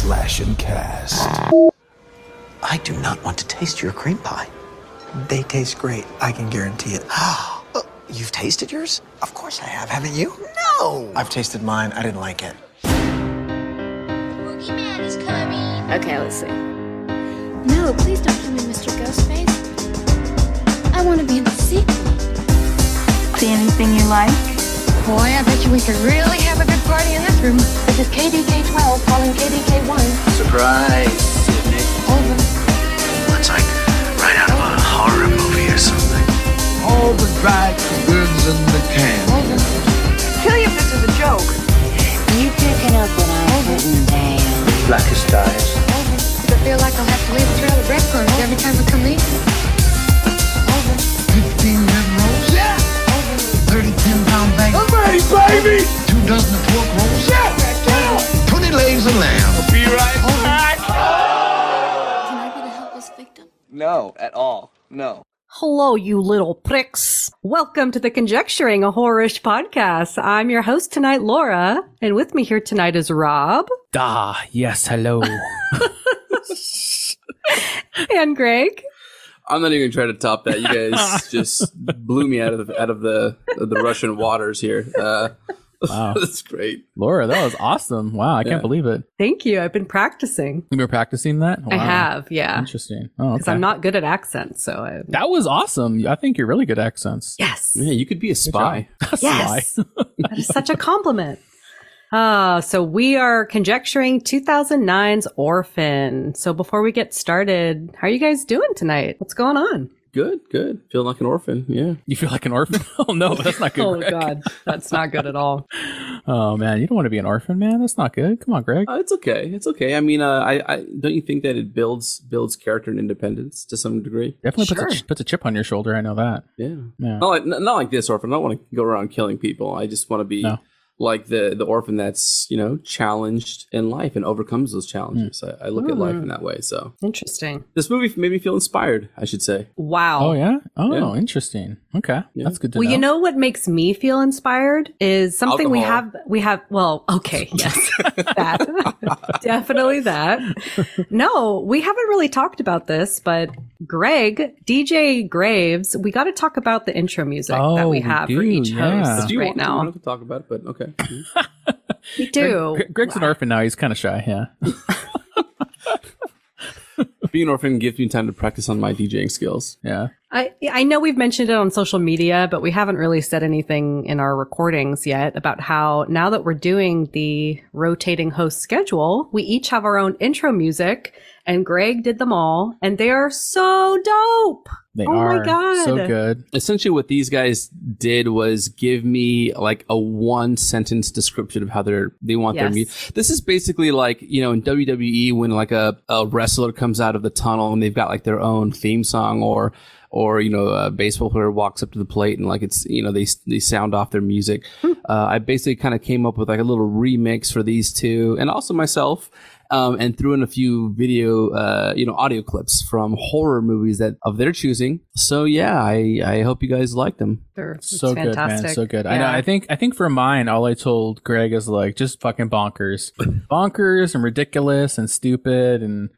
Slash 'N Cast. I do not want to taste your cream pie. They taste great. I can guarantee it. Uh, You've tasted yours? Of course I have, haven't you? No! I've tasted mine. I didn't like it. Boogeyman is coming. Okay, let's see. No, please don't kill me, Mr. Ghostface. I want to be in the sequel. See anything you like? Boy, I bet you we could really have a good party in this room. This is KDK 12 calling KDK 1. Surprise, Sydney. Over. It's like right out of a horror movie or something. all the dried goods in the can. Over. Kill you if this is a joke. You picking up what I'm putting down? Blackest eyes. Over. Does it feel like I'll have to leave a trail of breadcrumbs every time I come in? Over. 15 bag. Baby! Two dozen of pork rolls. Yeah. 20 legs of lamb. Be right back! Can I be the helpless victim? No, at all. No. Hello, you little pricks. Welcome to the Conjecturing a Horrorish podcast. I'm your host tonight, Laura, and with me here tonight is Rob Ah, yes, hello. and Greg. I'm not even gonna try to top that. You guys just blew me out of the out of the of the Russian waters here. Uh, Wow. that's great. Laura, that was awesome. Wow, I Yeah. can't believe it. Thank you. I've been practicing. You were practicing that? I have, yeah. Interesting. Oh, Because okay. I'm not good at accents, so I, That was awesome. I think you're really good at accents. yes, Yeah, you could be a spy. That's yes, why. that is such a compliment. Uh, so we are conjecturing 2009's Orphan. So before we get started, how are you guys doing tonight? What's going on? Good, good. Feel like an orphan. Yeah. You feel like an orphan? Oh no, that's not good. oh Greg. God, that's not good at all. Oh man, you don't want to be an orphan, man. That's not good. Come on, Greg. Uh, it's okay. It's okay. I mean, uh, I, I don't you think that it builds builds character and independence to some degree? Definitely puts, a, Sure. puts a chip on your shoulder. I know that. Yeah. Yeah. Not like not like this orphan. I don't want to go around killing people. I just want to be No. Like the the orphan that's you know challenged in life and overcomes those challenges. Hmm. I, I look at life hmm. in that way. So Interesting. this movie made me feel inspired. I should say. Wow. Oh yeah. Oh, Yeah. interesting. Okay, Yeah. that's good to Well, know. you know what makes me feel inspired is something we have. We have. Well, okay, yes, that definitely that. No, we haven't really talked about this, but Greg, DJ Graves, we got to talk about the intro music that Oh, we we have for do, each yeah. host Do you right want to, we now. don't have to talk about it? But okay. We do. Greg- Greg's an orphan now. He's kind of shy. Yeah. Being an orphan gives me time to practice on my DJing skills. Yeah. I I know we've mentioned it on social media, but we haven't really said anything in our recordings yet about how now that we're doing the rotating host schedule, we each have our own intro music, and Greg did them all, and they are so dope. They Oh my are God. so good. Essentially, what these guys did was give me like a one sentence description of how they're they want their music. This is basically like you know in WWE when like a, a wrestler comes out of the tunnel and they've got like their own theme song or or you know a baseball player walks up to the plate and like it's you know they they sound off their music. Hmm. Uh, I basically kind of came up with like a little remix for these two and also myself. Um, and threw in a few video, uh, you know, audio clips from horror movies that of their choosing. So yeah, I, I hope you guys like them. They're- it's so good, man. So good. I know. I think. I think for mine, all I told Greg is like just fucking bonkers, bonkers and ridiculous and stupid. And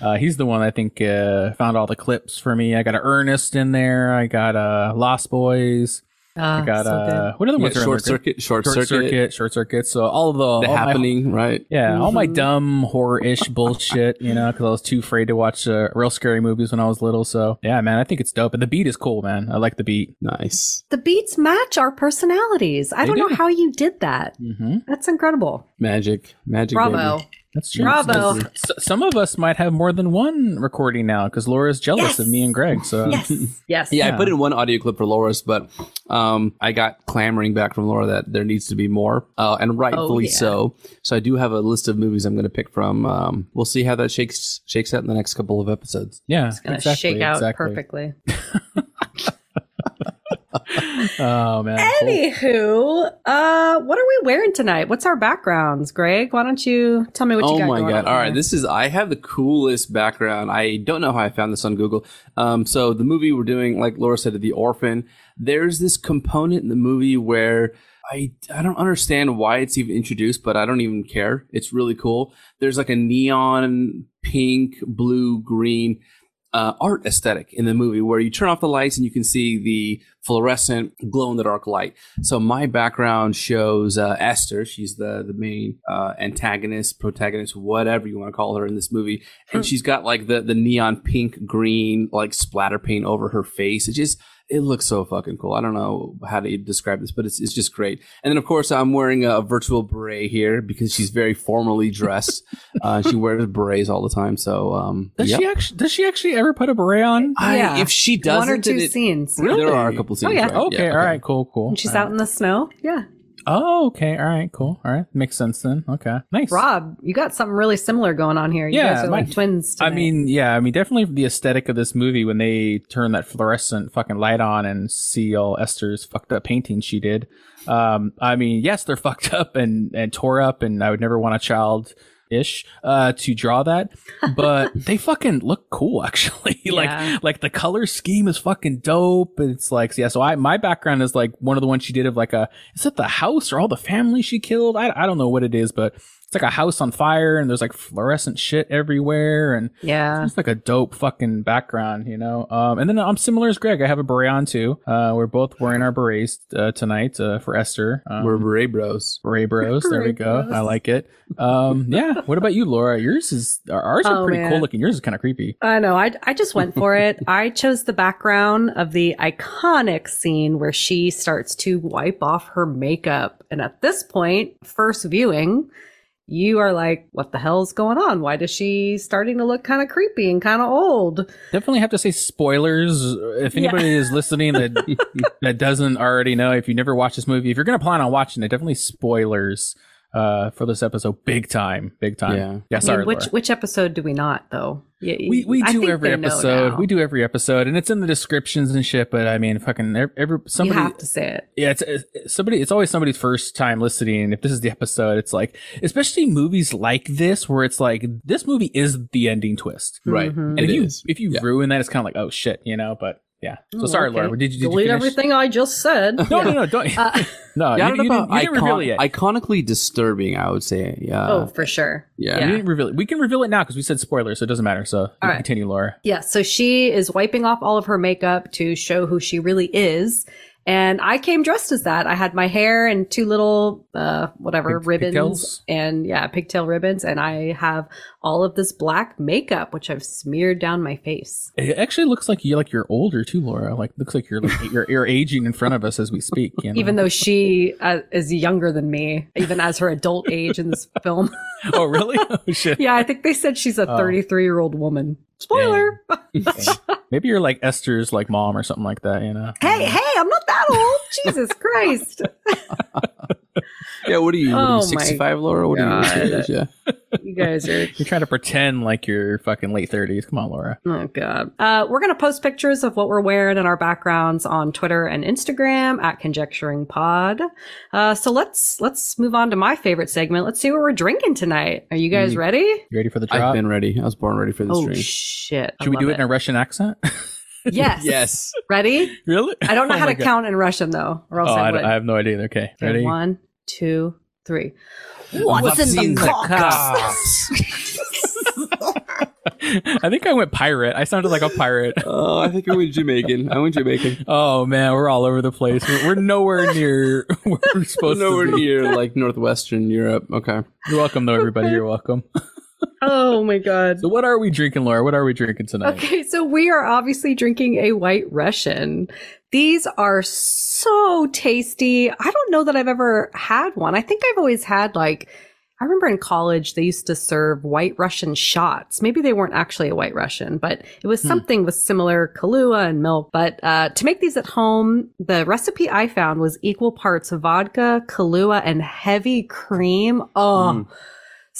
uh, he's the one I think uh, found all the clips for me. I got a Ernest in there. I got uh, Lost Boys. Ah, I got so uh, good. what other You ones got are short circuit, short, Short circuit, circuit, short circuit. So all of the, the all my- happening, right? yeah, all Mm-hmm. my dumb horror-ish bullshit, you know, because I was too afraid to watch uh, real scary movies when I was little. So yeah, man, I think it's dope, and the beat is cool, man. I like the beat. Nice, the beats match our personalities. I They don't know how you did that. Mm-hmm. That's incredible. magic, magic. Bravo. baby. That's true. Bravo. S- some of us might have more than one recording now because Laura's jealous Yes. of me and Greg. So Yes. Yes. Yeah, Yeah. I put in one audio clip for Laura's, but um, I got clamoring back from Laura that there needs to be more, uh, and rightfully yeah. so. So I do have a list of movies I'm going to pick from. Um, we'll see how that shakes shakes out in the next couple of episodes. yeah, Gonna exactly, shake out exactly. perfectly. Oh man. Anywho, uh, what are we wearing tonight? What's our backgrounds, Greg? Why don't you tell me what you got? oh my god! All right, there? this is I have the coolest background. I don't know how I found this on Google. Um, so the movie we're doing, like Laura said, the orphan. There's this component in the movie where I I don't understand why it's even introduced, but I don't even care. It's really cool. There's like a neon pink, blue, green uh, art aesthetic in the movie where you turn off the lights and you can see the fluorescent glow in the dark light. So my background shows uh, Esther. She's the the main uh, antagonist, protagonist, whatever you want to call her in this movie, and she's got like the the neon pink, green, like splatter paint over her face. It just it looks so fucking cool. I don't know how to describe this, but it's it's just great. And then of course I'm wearing a virtual beret here because she's very formally dressed. uh, she wears berets all the time. So um, Does yep. she actually? Does she actually ever put a beret on? I, Yeah. if she doesn't, One or two it- scenes. Really? There are a couple scenes. yeah. right? Okay, Yeah, all right, cool, cool. And she's All out in the snow. Yeah. Oh, okay, all right, cool, all right, makes sense then. Okay, nice. Rob, you got something really similar going on here. You Yeah, guys are my- like twins. I mean, yeah, I mean, definitely the aesthetic of this movie when they turn that fluorescent fucking light on and see all Esther's fucked up painting she did. Um, I mean, yes, they're fucked up and and tore up, and I would never want a child ish uh to draw that but they fucking look cool actually. Yeah. like like the color scheme is fucking dope. It's like yeah so i my background is like one of the ones she did of like a is it the house or all the family she killed? I, I don't know what it is but it's like a house on fire and there's like fluorescent shit everywhere and yeah. it's like a dope fucking background, you know. Um, and then I'm similar as Greg. I have a beret on too. Uh, we're both wearing our berets uh, tonight uh, for Esther. Um, We're beret bros. beret bros. There we go. I like it. Um, yeah. What about you, Laura? Yours is ours are Oh, pretty man. cool looking. Yours is kind of creepy. I know. I, I just went for it. I chose the background of the iconic scene where she starts to wipe off her makeup. And at this point, first viewing, you are like, what the hell's going on? Why does she starting to look kind of creepy and kind of old? Definitely have to say spoilers. If anybody is listening that that doesn't already know, if you never watched this movie, if you're gonna plan on watching it, definitely spoilers uh, for this episode. Big time, big time. Yeah. yeah I sorry, mean, which Laura. which episode do we not though? Yeah, we we I do every episode. We do every episode, and it's in the descriptions and shit. But I mean, fucking every, every You somebody. have to say it. yeah, it's, it's somebody. It's always somebody's first time listening. If this is the episode, it's like, especially movies like this, where it's like this movie is the ending twist, Right. Mhm. and if you is. if you Yeah. ruin that, it's kind of like, oh shit, you know. But yeah. So Oh, sorry, okay. Laura. Did you did delete you everything I just said? No, Yeah. no, no, don't. Uh, no, Yeah, you, you didn't, about you didn't reveal it yet. iconically disturbing. I would say. Yeah. oh, for sure. yeah. You didn't reveal it. We can reveal it now because we said spoilers, so it doesn't matter. So right. continue, Laura. Yeah, so she is wiping off all of her makeup to show who she really is. And I came dressed as that. I had my hair and two little, uh, whatever Pig- ribbons pigtails? and yeah, pigtail ribbons. And I have all of this black makeup, which I've smeared down my face. It actually looks like you like you're older too, Laura. Like looks like you're like you're, you're aging in front of us as we speak. You know? Even though she uh, is younger than me, even as her adult age in this film. oh really? Oh shit. yeah, I think they said she's a Oh. 33 year old woman. Spoiler. Maybe you're like Esther's like mom or something like that. You know? hey, hey, I'm not that old. Jesus Christ. Yeah. What are you? what are Oh you my 65, Laura? What are God. you? Yeah. You guys are You're trying to pretend like you're fucking late thirties. Come on, Laura. Oh god. Uh, we're gonna post pictures of what we're wearing and our backgrounds on Twitter and Instagram at Conjecturing Pod. Uh, so let's let's move on to my favorite segment. Let's see what we're drinking tonight. Are you guys Mm. ready? You ready for the drop? I've been ready. I was born ready for this Oh drink. Shit! Should we do love it in a Russian accent? Yes. yes. Ready? really? I don't know Oh how to God. count in Russian though, or else Oh, I I, would. I have no idea. Okay, Okay, ready? One, two, three. What's in the I think I went pirate. I sounded like a pirate. Oh, I think I went Jamaican. I went Jamaican. Oh man, we're all over the place. We're, we're nowhere near where we're supposed Nowhere to be. Nowhere near like northwestern Europe. Okay. You're welcome, though, everybody. You're welcome. Oh my god. So, what are we drinking, Laura? What are we drinking tonight? Okay, so we are obviously drinking a white Russian. These are so tasty. I don't know that I've ever had one. I think I've always had like, I remember in college they used to serve white Russian shots. Maybe they weren't actually a white Russian, but it was something with similar Kahlua and milk. But uh, to make these at home, the recipe I found was equal parts vodka, Kahlua, and heavy cream. Oh.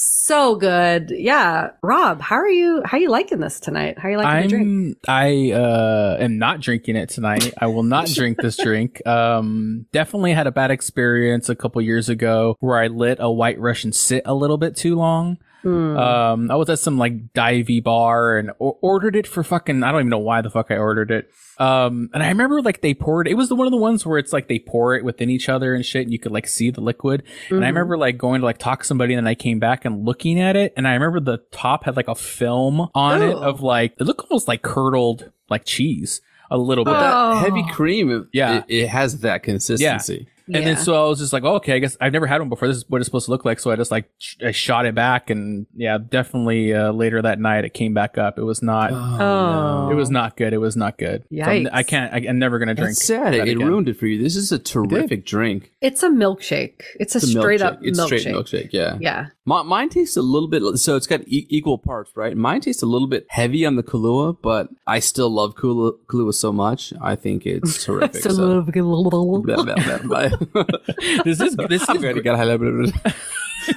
So good. Yeah. Rob, how are you how are you liking this tonight? How are you liking the drink? I'm I uh am not drinking it tonight. I will not drink this drink. Um definitely had a bad experience a couple years ago where I let a white Russian sit a little bit too long. Hmm. Um, I was at some like divey bar and o- ordered it for fucking. I don't even know why the fuck I ordered it. Um, and I remember like they poured. It was the one of the ones where it's like they pour it within each other and shit, and you could like see the liquid. And I Mhm. remember like going to like talk to somebody, and then I came back and looking at it, and I remember the top had like a film on it Oh. of like it looked almost like curdled like cheese a little bit. But that Oh. heavy cream, Yeah. it, it has that consistency. And then so I was just like, oh, okay, I guess I've never had one before. This is what it's supposed to look like. So I just like sh- I shot it back, and yeah, definitely uh, later that night it came back up. It was not. Oh. It was not good. It was not good. So I'm- Yikes. I can't. I, I'm never gonna drink. That's sad. It, that it again. ruined it for you. This is a terrific drink. It's a milkshake. It's a It's a straight milkshake. up It's milkshake. straight milkshake. Yeah. Yeah. Mi- mine tastes a little bit. So it's got e- equal parts, right? Mine tastes a little bit heavy on the Kahlua, but I still love Kahlua, Kahlua so much. I think it's terrific. So so. little- little- Blah, blah. This is this is going to get highlighted.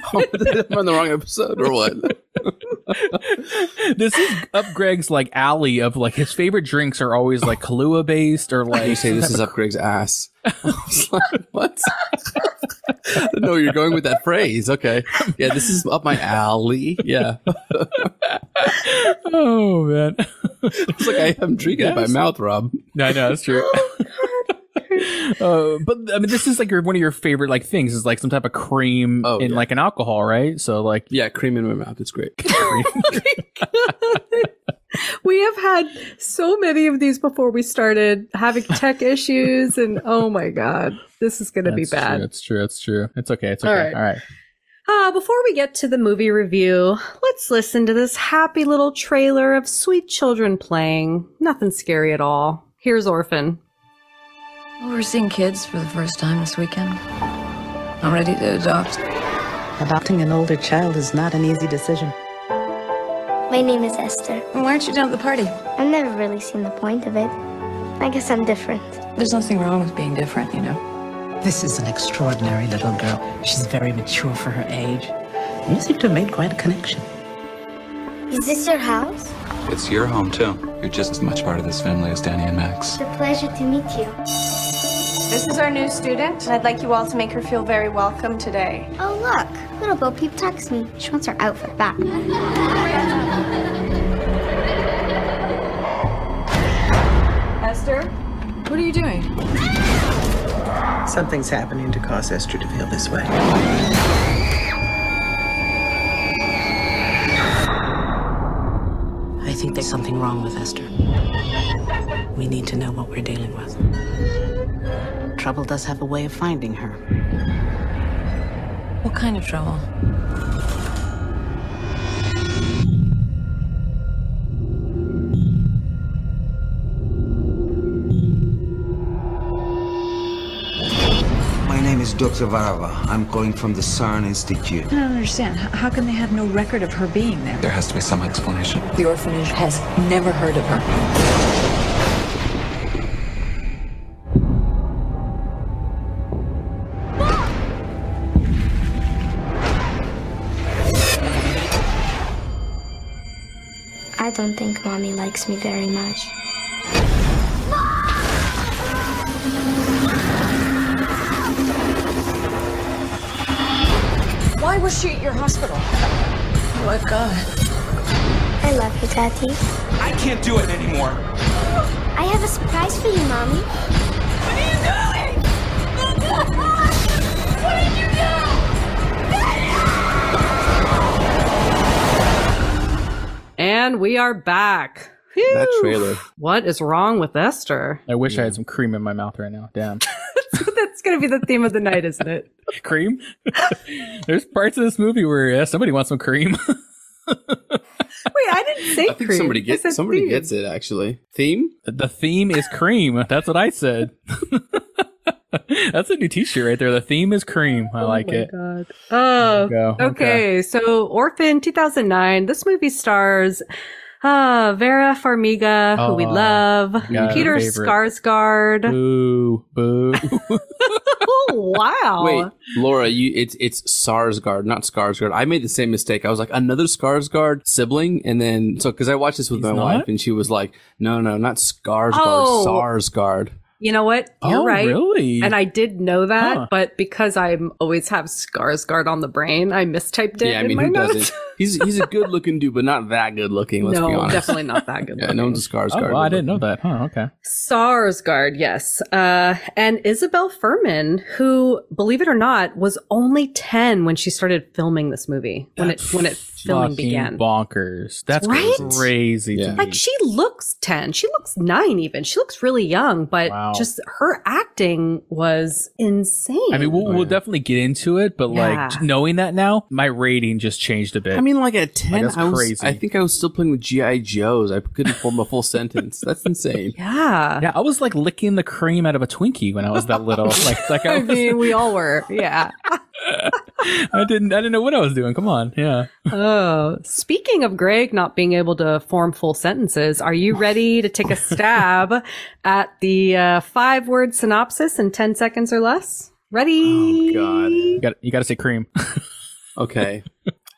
I'm on the wrong episode or what? this is up Greg's like alley of like his favorite drinks are always like Kahlua based or like You say this is up Greg's ass. I was like, what? no, you're going with that phrase. Okay. Yeah, this is up my alley. Yeah. oh man. It's like I am drinking it by mouth, Rob. No, I know that's true. Oh, uh, but I mean, this is like your one of your favorite like things is like some type of cream Oh, in yeah. like an alcohol, right? So like Yeah, cream in my mouth. It's great. We have had so many of these before we started having tech issues, and oh my god, this is going to be bad. True, it's true. It's true. It's okay. It's okay. right. All right. Uh, before we get to the movie review, let's listen to this happy little trailer of sweet children playing. Nothing scary at all. Here's Orphan. We're seeing kids for the first time this weekend. I'm ready to adopt. Adopting an older child is not an easy decision. My name is Esther. Why aren't you down at the party? I've never really seen the point of it. I guess I'm different. There's nothing wrong with being different, you know. This is an extraordinary little girl. She's very mature for her age. You seem to have made quite a connection. Is this your house? It's your home, too. You're just as much part of this family as Danny and Max. It's a pleasure to meet you. This is our new student, and I'd like you all to make her feel very welcome today. Oh, look. Little Bo Peep texts me. She wants her outfit back. Esther, what are you doing? Something's happening to cause Esther to feel this way. I think there's something wrong with Esther. We need to know what we're dealing with. Trouble does have a way of finding her. What kind of trouble? My name is Dr. Varava. I'm calling from the Saarne Institute. I don't understand. H- How can they have no record of her being there? There has to be some explanation. The orphanage has never heard of her. Don't think Mommy likes me very much. Why was she at your hospital? Oh my god. I love you, Daddy. I can't do it anymore. I have a surprise for you, Mommy. And we are back. Phew. That trailer. What is wrong with Esther? I wish I had some cream in my mouth right now. Damn. That's going to be the theme of the night, isn't it? cream? There's parts of this movie where yeah, somebody wants some cream. Wait, I didn't say I think cream. somebody I gets somebody theme. gets it actually. Theme? the theme is cream. That's what I said. That's a new T-shirt right there. The theme is cream. I like oh my it. God. Oh, Go. okay. So Orphan 2009. This movie stars uh, Vera Farmiga, who we Oh, love, yeah, Peter favorite. Skarsgård. Boo, boo. oh wow! Wait, Laura, you it's it's Sarsgaard, not Skarsgård. I made the same mistake. I was like another Skarsgård sibling, and then so because I watched this with my not? wife, and she was like, "No, no, not Skarsgård, Oh. Sarsgaard." You know what? You're Oh, right. really? And I did know that, Huh. but because I'm always have Skarsgård on the brain, I mistyped it Yeah, I in mean, my who notes. doesn't? He's he's a good looking dude, but not that good looking. Let's no, be honest. definitely not that good. Yeah, no one's a Skarsgård. Oh, well, I didn't know that. Huh, okay. Sarsgaard, yes. Uh, and Isabelle Fuhrman, who, believe it or not, was only 10 when she started filming this movie, when it, when it filming began. bonkers. That's Right? crazy. Yeah. To me. Like she looks 10. She looks 9 even. She looks really young, but Wow. just her acting was insane. I mean, we'll, Oh, we'll definitely get into it, but Yeah. like knowing that now, my rating just changed a bit. I mean, like at ten, that's I was. crazy. I think I was still playing with GI Joes. I couldn't form a full sentence. That's insane. yeah. yeah, I was like licking the cream out of a Twinkie when I was that little. like, like I, I mean, we all were. Yeah. I didn't, I didn't know what I was doing. Come on, yeah. Oh, speaking of Greg not being able to form full sentences, are you ready to take a stab at the uh, five word synopsis in 10 seconds or less? Ready? Oh God. You got, you got to say cream. Okay.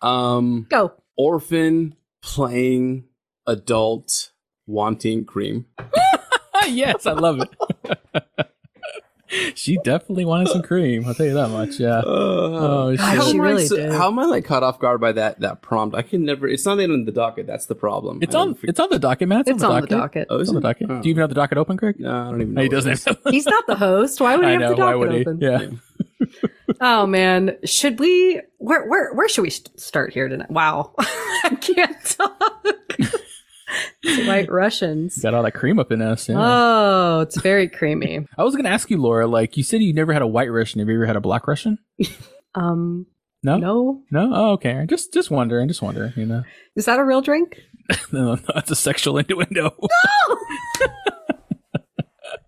Um, Go. orphan playing adult wanting cream. yes, I love it. she definitely wanted some cream. I'll tell you that much. Yeah. oh shit. How she am I really so- did. How am I like caught off guard by that that prompt? I can never. It's not even in the docket. That's the problem. It's I on. It's on the docket, man. It's, It's on the docket. Oh, It's is on the docket. Oh. Do you even have the docket open, Greg? No, I don't even. No, he know what it doesn't. is. Have He's not the host. Why would he I have know. the docket would he? open? Yeah. Oh man, should we? Where where where should we start here tonight? Wow, I can't talk. White Russians. Got all that cream up in us. Yeah. Oh, it's very creamy. I was gonna ask you, Laura. Like you said, you never had a white Russian. Have you ever had a black Russian? Um, No. no, No. Oh, okay. Just just wondering. Just wondering. You know. is that a real drink? no, no, that's a sexual innuendo.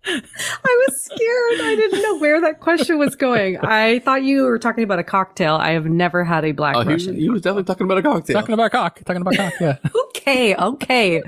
I was scared. I didn't know where that question was going. I thought you were talking about a cocktail. I have never had a black Oh, he, Russian. he was definitely talking about a cocktail. Talking about cock. Talking about cock. Yeah. Okay, okay.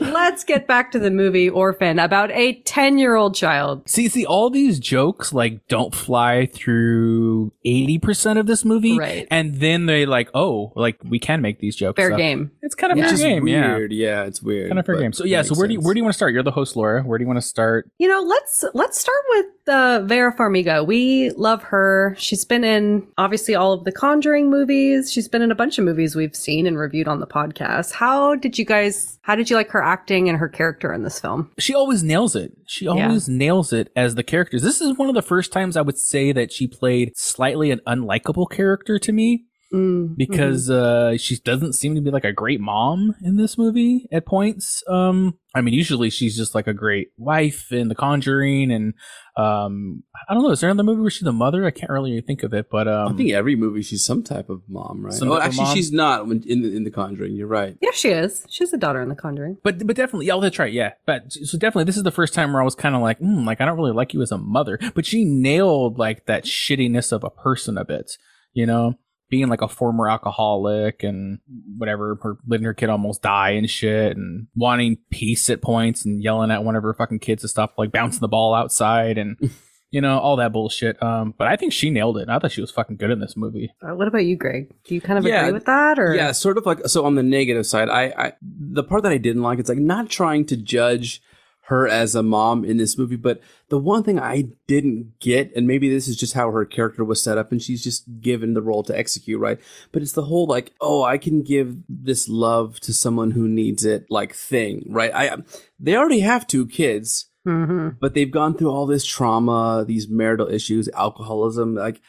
Let's get back to the movie Orphan about a 10 year old child. See, see, all these jokes like don't fly through eighty percent of this movie, Right. And then they like, oh, like we can make these jokes. Fair So game. It's kind of Which fair game, yeah. weird. Yeah. it's weird. Kind of fair game. So yeah, so where do you, where do you want to start? You're the host, Laura. Where do you want to start? You know, let's let's start with uh, Vera Farmiga. We love her. She's been in obviously all of the Conjuring movies. She's been in a bunch of movies we've seen and reviewed on the podcast. How did you guys? How did you like her acting and her character in this film? She always nails it. She always nails it as the characters. This is one of the first times I would say that she played slightly an unlikable character to me. Mm, because uh she doesn't seem to be like a great mom in this movie at points um i mean usually she's just like a great wife in the conjuring and um i don't know is there another movie where she's the mother i can't really think of it but um I think every movie she's some type of mom, right? Some oh, actually, mom? she's not in the in the Conjuring. You're right. yeah, she is. She's a daughter in The Conjuring. but but definitely yeah that's right yeah but so definitely this is the first time where i was kind of like mm, like i don't really like you as a mother but she nailed like that shittiness of a person a bit you know being like a former alcoholic and whatever, her letting her kid almost die and shit, and wanting peace at points and yelling at one of her fucking kids to stop like bouncing the ball outside and you know all that bullshit. Um, but I think she nailed it. I thought she was fucking good in this movie. Uh, what about you, Greg? Do you kind of Yeah, agree with that, or Yeah, sort of like so on the negative side, I, I the part that I didn't like, it's like not trying to judge her as a mom in this movie, but the one thing I didn't get, and maybe this is just how her character was set up, and she's just given the role to execute, right? But it's the whole like, oh, I can give this love to someone who needs it, like thing, right? I they already have two kids, Mhm. but they've gone through all this trauma, these marital issues, alcoholism, like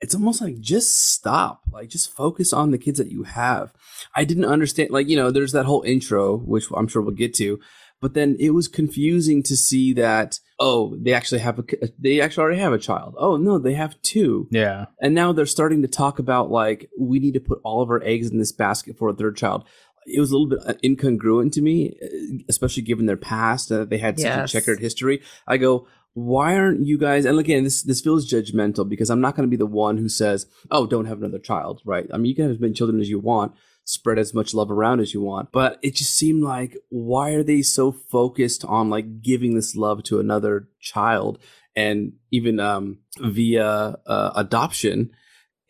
it's almost like just stop like just focus on the kids that you have i didn't understand like you know there's that whole intro which i'm sure we'll get to but then it was confusing to see that oh they actually have a they actually already have a child. Oh no they have two. Yeah, and now they're starting to talk about like we need to put all of our eggs in this basket for a third child. It was a little bit uh, incongruent to me uh, especially given their past and that they had such Yes. a checkered history. I go why aren't you guys and again this this feels judgmental because i'm not going to be the one who says oh don't have another child right? I mean you can have as many children as you want spread as much love around as you want but it just seemed like why are they so focused on like giving this love to another child? And even um via uh, adoption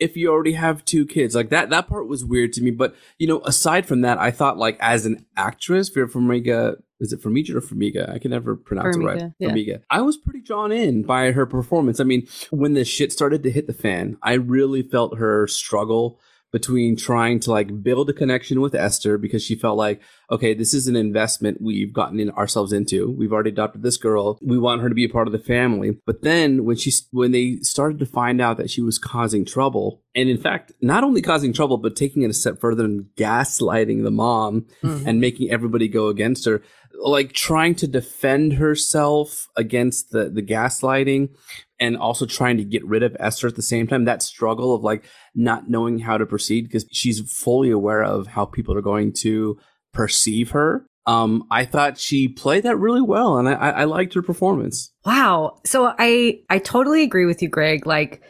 if you already have two kids like that that part was weird to me but you know aside from that i thought like as an actress Vera Farmiga is it Farmiga or Farmiga I can never pronounce it right. Yeah. Farmiga I was pretty drawn in by her performance. I mean when the shit started to hit the fan I really felt her struggle between trying to like build a connection with Esther because she felt like, okay, this is an investment we've gotten in ourselves into. We've already adopted this girl. We want her to be a part of the family. But then when she, when they started to find out that she was causing trouble, and in fact, not only causing trouble, but taking it a step further and gaslighting the mom Mhm. and making everybody go against her, like trying to defend herself against the, the gaslighting and also trying to get rid of Esther at the same time. That struggle of like not knowing how to proceed because she's fully aware of how people are going to perceive her. Um, I thought she played that really well, and I, I liked her performance. Wow. So I I totally agree with you, Greg. Like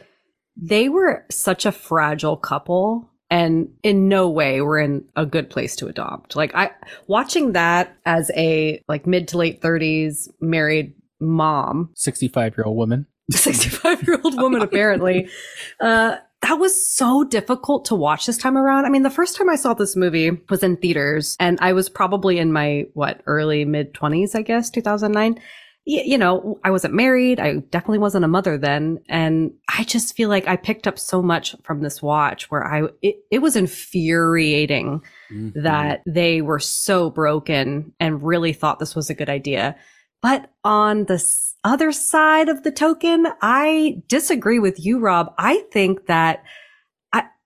they were such a fragile couple and in no way were in a good place to adopt. Like I watching that as a like mid to late 30s married mom, 65 year old woman. 65 year old woman apparently. Uh that was so difficult to watch this time around. I mean, the first time I saw this movie was in theaters and I was probably in my what early mid 20s, I guess, 2009 y- you know, I wasn't married. I definitely wasn't a mother then. And I just feel like I picked up so much from this watch where I, it, it was infuriating mm-hmm. that they were so broken and really thought this was a good idea. But on the other side of the token, I disagree with you, Rob. I think that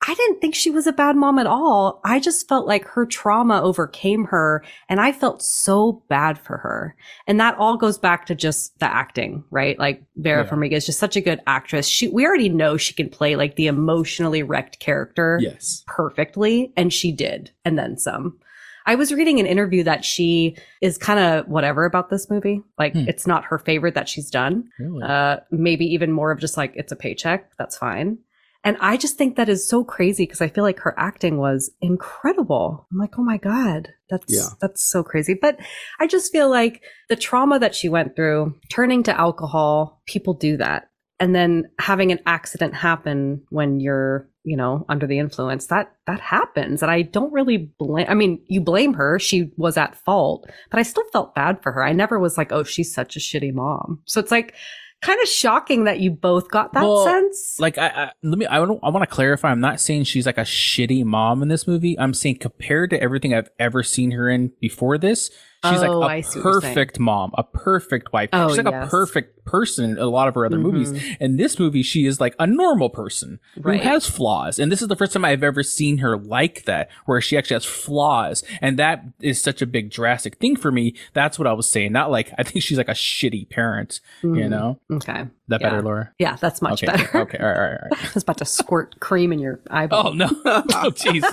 I, didn't think she was a bad mom at all. I just felt like her trauma overcame her and I felt so bad for her. And that all goes back to just the acting, right? Like Vera Yeah. Farmiga is just such a good actress. She, we already know she can play like the emotionally wrecked character Yes. perfectly. And she did. And then some. I was reading an interview that she is kind of whatever about this movie. Like Hmm. it's not her favorite that she's done. Really? Uh, maybe even more of just like it's a paycheck. That's fine. And I just think that is so crazy because I feel like her acting was incredible. I'm like, oh my god, that's Yeah. that's so crazy. But I just feel like the trauma that she went through, turning to alcohol, people do that, and then having an accident happen when you're you know under the influence that that happens and i don't really blame i mean you blame her she was at fault but i still felt bad for her i never was like oh she's such a shitty mom so it's like kind of shocking that you both got that Well, sense Like I, I let me I I want to clarify. I'm not saying she's like a shitty mom in this movie. I'm saying compared to everything I've ever seen her in before this, she's Oh, like a see what you're saying. perfect mom, a perfect wife. Oh, she's like a perfect person in a lot of her other movies. Mhm. In this movie, she is like a normal person Right. who has flaws. And this is the first time I've ever seen her like that, where she actually has flaws. And that is such a big drastic thing for me. That's what I was saying. Not like I think she's like a shitty parent, you Mhm. know? okay That Yeah. better, Laura? yeah that's much okay, better Okay, all right, all right, all right. I was about to squirt cream in your eyeball. Oh no! oh jeez.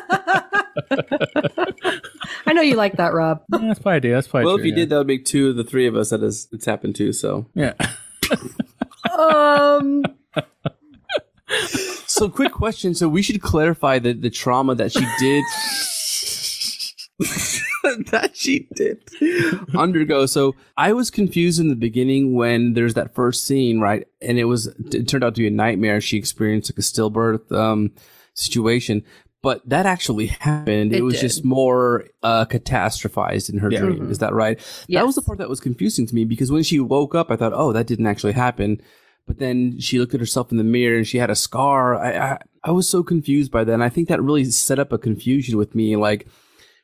I know you like that, Rob. Yeah, that's probably do. That's probably well, true, if you yeah. did, that would make two of the three of us that has it's happened to. So Yeah. um. So, quick question. So, we should clarify the, the trauma that she did. that she did undergo. So, I was confused in the beginning when there's that first scene, right? And it was, it turned out to be a nightmare. She experienced like a stillbirth um, situation. But that actually happened. It, It was did. just more uh, catastrophized in her Yeah. dream. Is that right? That was the part that was confusing to me because when she woke up, I thought, oh, that didn't actually happen. But then she looked at herself in the mirror and she had a scar. I, I, I was so confused by that. And I think that really set up a confusion with me, like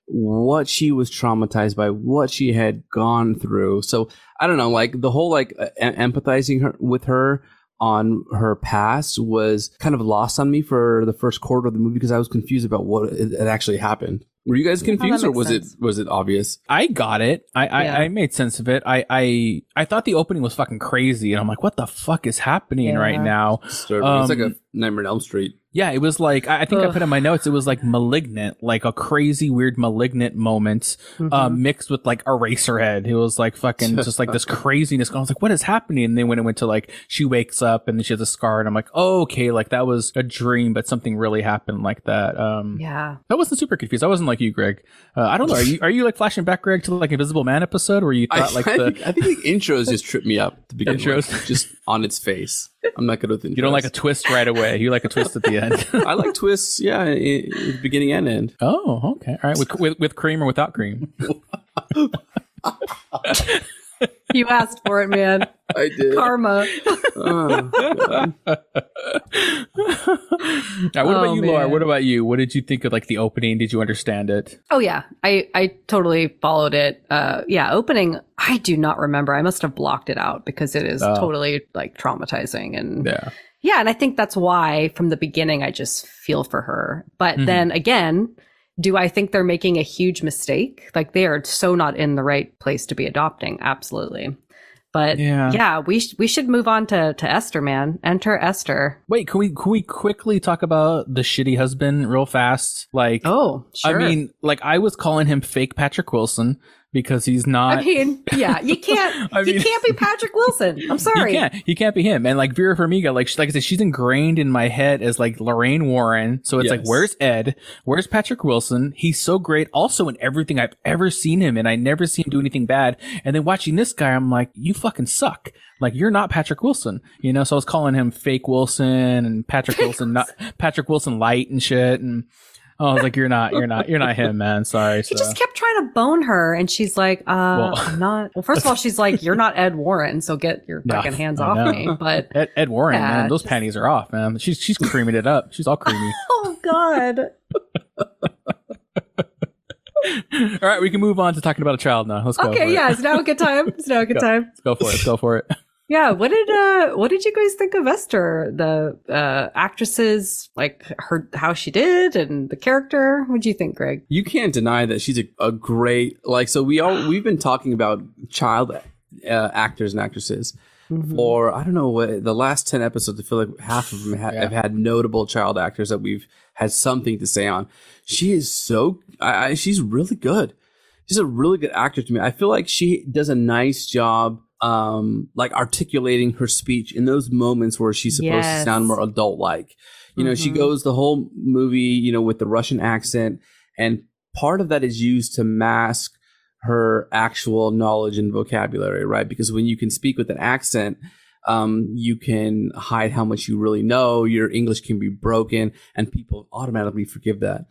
what she was traumatized by, what she had gone through. So I don't know, like the whole like uh, empathizing her with her on her past was kind of lost on me for the first quarter of the movie because I was confused about what it, it actually happened. Were you guys confused or was sense. it was it obvious? I got it. I, I, Yeah. I made sense of it. I, I I thought the opening was fucking crazy, and I'm like, what the fuck is happening right now? Disturbing. it's like a Um, Nightmare on Elm Street. Yeah, it was like I I think I put in my notes. It was like malignant, like a crazy, weird, malignant moment, uh, Mhm. mixed with like Eraserhead. It was like fucking just like this craziness. I was like, "What is happening?" And then when it went to like she wakes up and then she has a scar, and I'm like, "Oh, okay, like that was a dream, but something really happened like that." Um, Yeah. I wasn't super confused. I wasn't like you, Greg. Uh, I don't know. Are you are you like flashing back, Greg, to like Invisible Man episode where you I, thought like I, the think, I think the intros just trip me up to begin Intros? with, just on its face. I'm not good with intros. you don't like a twist right away. You like a twist at the end. I like twists, yeah, i- i- beginning and end. Oh, okay. All right. With, with with cream or without cream? you asked for it, man. I did. Karma. Oh, Now, what Oh, about you, Laura? What about you? What did you think of like the opening? Did you understand it? Oh yeah, I I totally followed it. Uh, yeah, opening. I do not remember. I must have blocked it out because it is Oh. totally like traumatizing and Yeah. yeah, and I think that's why from the beginning I just feel for her. But Mhm. then again, do I think they're making a huge mistake? Like they are so not in the right place to be adopting. Absolutely. But Yeah. yeah, we sh- we should move on to to Esther, man. Enter Esther. Wait, can we can we quickly talk about the shitty husband real fast? Like, oh, sure. I mean, like I was calling him fake Patrick Wilson because he's not. I mean, yeah, you can't I you mean- can't be Patrick Wilson. I'm sorry. He can't. He can't be him. And like Vera Farmiga, like she, like I said, she's ingrained in my head as like Lorraine Warren. So it's like, where's Ed? Where's Patrick Wilson? He's so great, also in everything I've ever seen him, and I never see him do anything bad. And then watching this guy, I'm like, you fucking suck. Like you're not Patrick Wilson, you know. So I was calling him fake Wilson and Patrick Wilson, not Patrick Wilson light and shit. And I was like, you're not, you're not, you're not him, man. Sorry. He just kept trying to bone her, and she's like, uh, Well- I'm not. Well, first of all, she's like, you're not Ed Warren, so get your fucking hands off me. But Ed, Ed Warren, Yeah, man, those just- panties are off, man. She's she's creaming it up. She's all creamy. oh god, All right, we can move on to talking about a child now. Let's go. okay, yeah, it's now a good time. It's now a good Go. time. Let's go for it. Let's go for it. Yeah, what did uh, what did you guys think of Esther, the uh, actresses, like her, how she did, and the character? What do you think, Greg? you can't deny that she's a, a great like. So we all we've been talking about child uh, actors and actresses Mm-hmm. for I don't know what the last ten episodes. I feel like half of them ha- have had notable child actors that we've had something to say on. She is so I, I, she's really good. She's a really good actor to me. I feel like she does a nice job, um, like articulating her speech in those moments where she's supposed Yes. to sound more adult like. You know, she Mhm. goes the whole movie, you know, with the Russian accent, and part of that is used to mask her actual knowledge and vocabulary, right? Because when you can speak with an accent, um, you can hide how much you really know. Your English can be broken, and people automatically forgive that.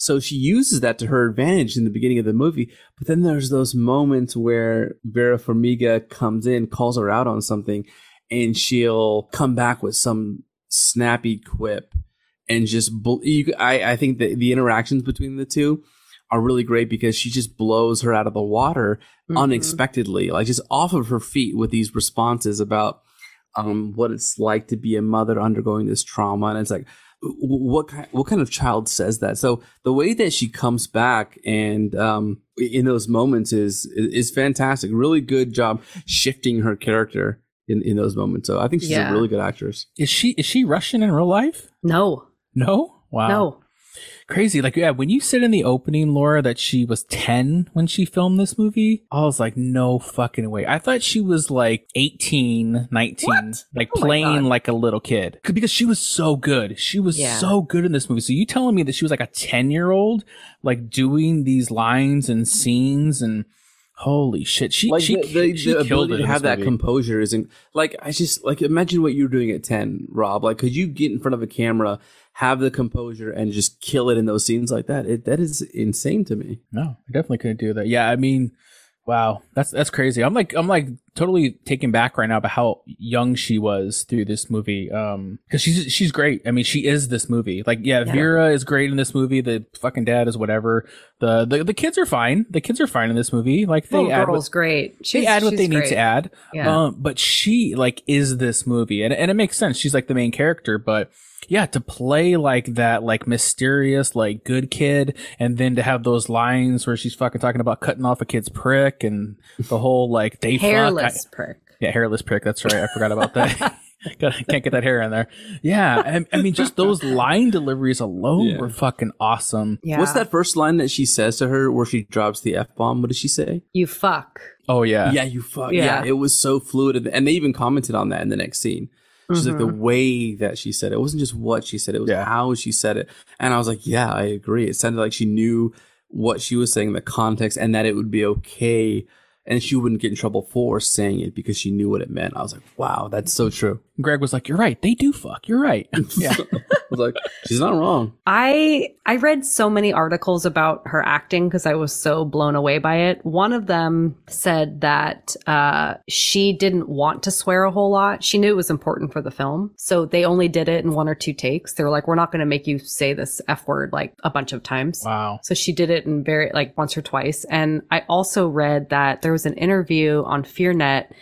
So she uses that to her advantage in the beginning of the movie. But then there's those moments where Vera Farmiga comes in, calls her out on something, and she'll come back with some snappy quip and just bl- you, I, I think that the interactions between the two are really great because she just blows her out of the water Mhm. unexpectedly, like just off of her feet with these responses about um, what it's like to be a mother undergoing this trauma, and it's like, what kind, what kind of child says that? So the way that she comes back and um, in those moments is is fantastic. Really good job shifting her character in, in those moments. So I think she's Yeah. a really good actress. Is she is she Russian in real life? No, No. Wow. no. Crazy. Like, yeah, when you said in the opening, Laura, that she was 10 when she filmed this movie, I was like, no fucking way. I thought she was like 18, 19, like Oh playing like a little kid Because she was so good. She was Yeah. so good in this movie. So you telling me that she was like a 10 year old, like doing these lines and scenes and holy shit. She, like she, the, the, she the killed ability it to have that movie. composure isn't like I just like imagine what you were doing at ten, Rob. Like, could you get in front of a camera, have the composure, and just kill it in those scenes like that? It that is insane to me. No, I definitely couldn't do that. Yeah, I mean, wow, that's that's crazy. I'm like I'm like totally taken back right now about how young she was through this movie. Um, because she's she's great. I mean, she is this movie. Like, yeah, Yeah. Vera is great in this movie. The fucking dad is whatever. The the, the kids are fine. The kids are fine in this movie. Like they Little add girl's what, great. they add what she's they need to add. Yeah. Um, but she like is this movie, and and it makes sense. She's like the main character, but yeah, to play like that, like mysterious, like good kid, and then to have those lines where she's fucking talking about cutting off a kid's prick and the whole like they fuck. Hairless I- prick. yeah, hairless prick. That's right. I forgot about that. Gotta- Can't get that hair in there. Yeah, I, I mean, just those line deliveries alone Yeah. were fucking awesome. Yeah. What's that first line that she says to her where she drops the f bomb? What does she say? You fuck. Oh yeah, Yeah, you fuck. Yeah. Yeah. it was so fluid, and they even commented on that in the next scene. She's like the Mhm. way that she said it. It wasn't just what she said; it was Yeah. how she said it. And I was like, "Yeah, I agree." It sounded like she knew what she was saying, the context, and that it would be okay, and she wouldn't get in trouble for saying it because she knew what it meant. I was like, "Wow, that's so true." Greg was like, "You're right. They do fuck. You're right." yeah. I was like, she's not wrong. I I read so many articles about her acting because I was so blown away by it. One of them said that uh, she didn't want to swear a whole lot. She knew it was important for the film, so they only did it in one or two takes. They were like, "We're not going to make you say this f word like a bunch of times." Wow. So she did it in very like once or twice. And I also read that there was an interview on FearNet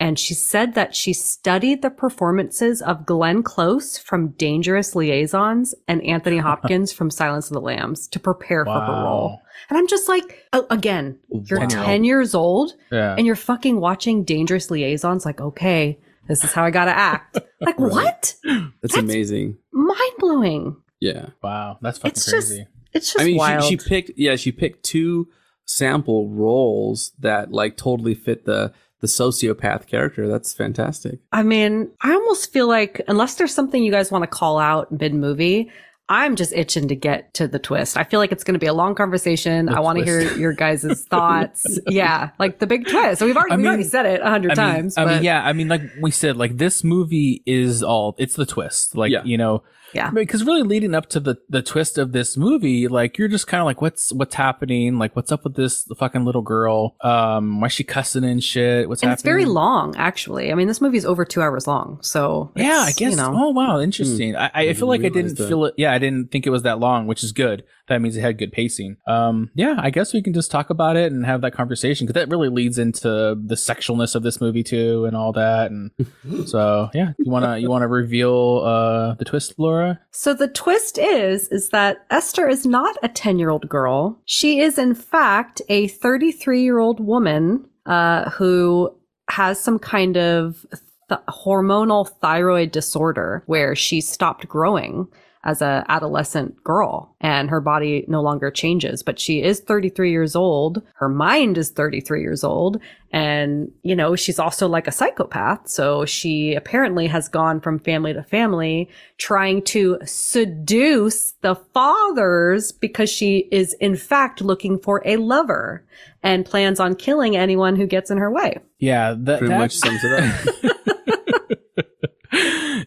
and she said that she studied the performances of Glenn Close from Dangerous Liaisons and Anthony Hopkins from Silence of the Lambs to prepare for her role. And I'm just like, oh, again, you're Wow. 10 years old Yeah. and you're fucking watching Dangerous Liaisons like, okay, this is how I gotta act. like, what? That's, amazing. Mind blowing. Yeah. Wow. That's fucking It's just, crazy. it's just I mean, wild. she, she picked yeah, she picked two sample roles that like totally fit the the sociopath character. That's fantastic. I mean, I almost feel like unless there's something you guys want to call out mid movie, I'm just itching to get to the twist. I feel like it's going to be a long conversation. The I want to hear your guys' thoughts. yeah, like the big twist. So we've already, I we've already said it a hundred I mean, times. I mean, yeah. I mean, like we said, like this movie is all it's the twist. Like Yeah. you know, Yeah. Because really, leading up to the the twist of this movie, like you're just kind of like, what's what's happening? Like, what's up with this fucking little girl? Um, why is she cussing and shit? What's and happening? it's very long, actually. I mean, this movie is over two hours long. So Yeah, I it's, guess. You know, Oh wow, interesting. I, I feel like I didn't that. feel it. Yeah, I didn't think it was that long, which is good. That means it had good pacing. Um, yeah, I guess we can just talk about it and have that conversation because that really leads into the sexualness of this movie too, and all that. And so, yeah, you wanna you wanna reveal uh the twist, Laura? So the twist is is that Esther is not a 10-year-old girl. She is in fact a 33-year-old woman uh, who has some kind of th- hormonal thyroid disorder where she stopped growing as a adolescent girl and her body no longer changes. But she is 33 years old. Her mind is 33 years old. And you know she's also like a psychopath. So she apparently has gone from family to family trying to seduce the fathers because she is in fact looking for a lover and plans on killing anyone who gets in her way. Yeah, that Pretty that- much sums it up.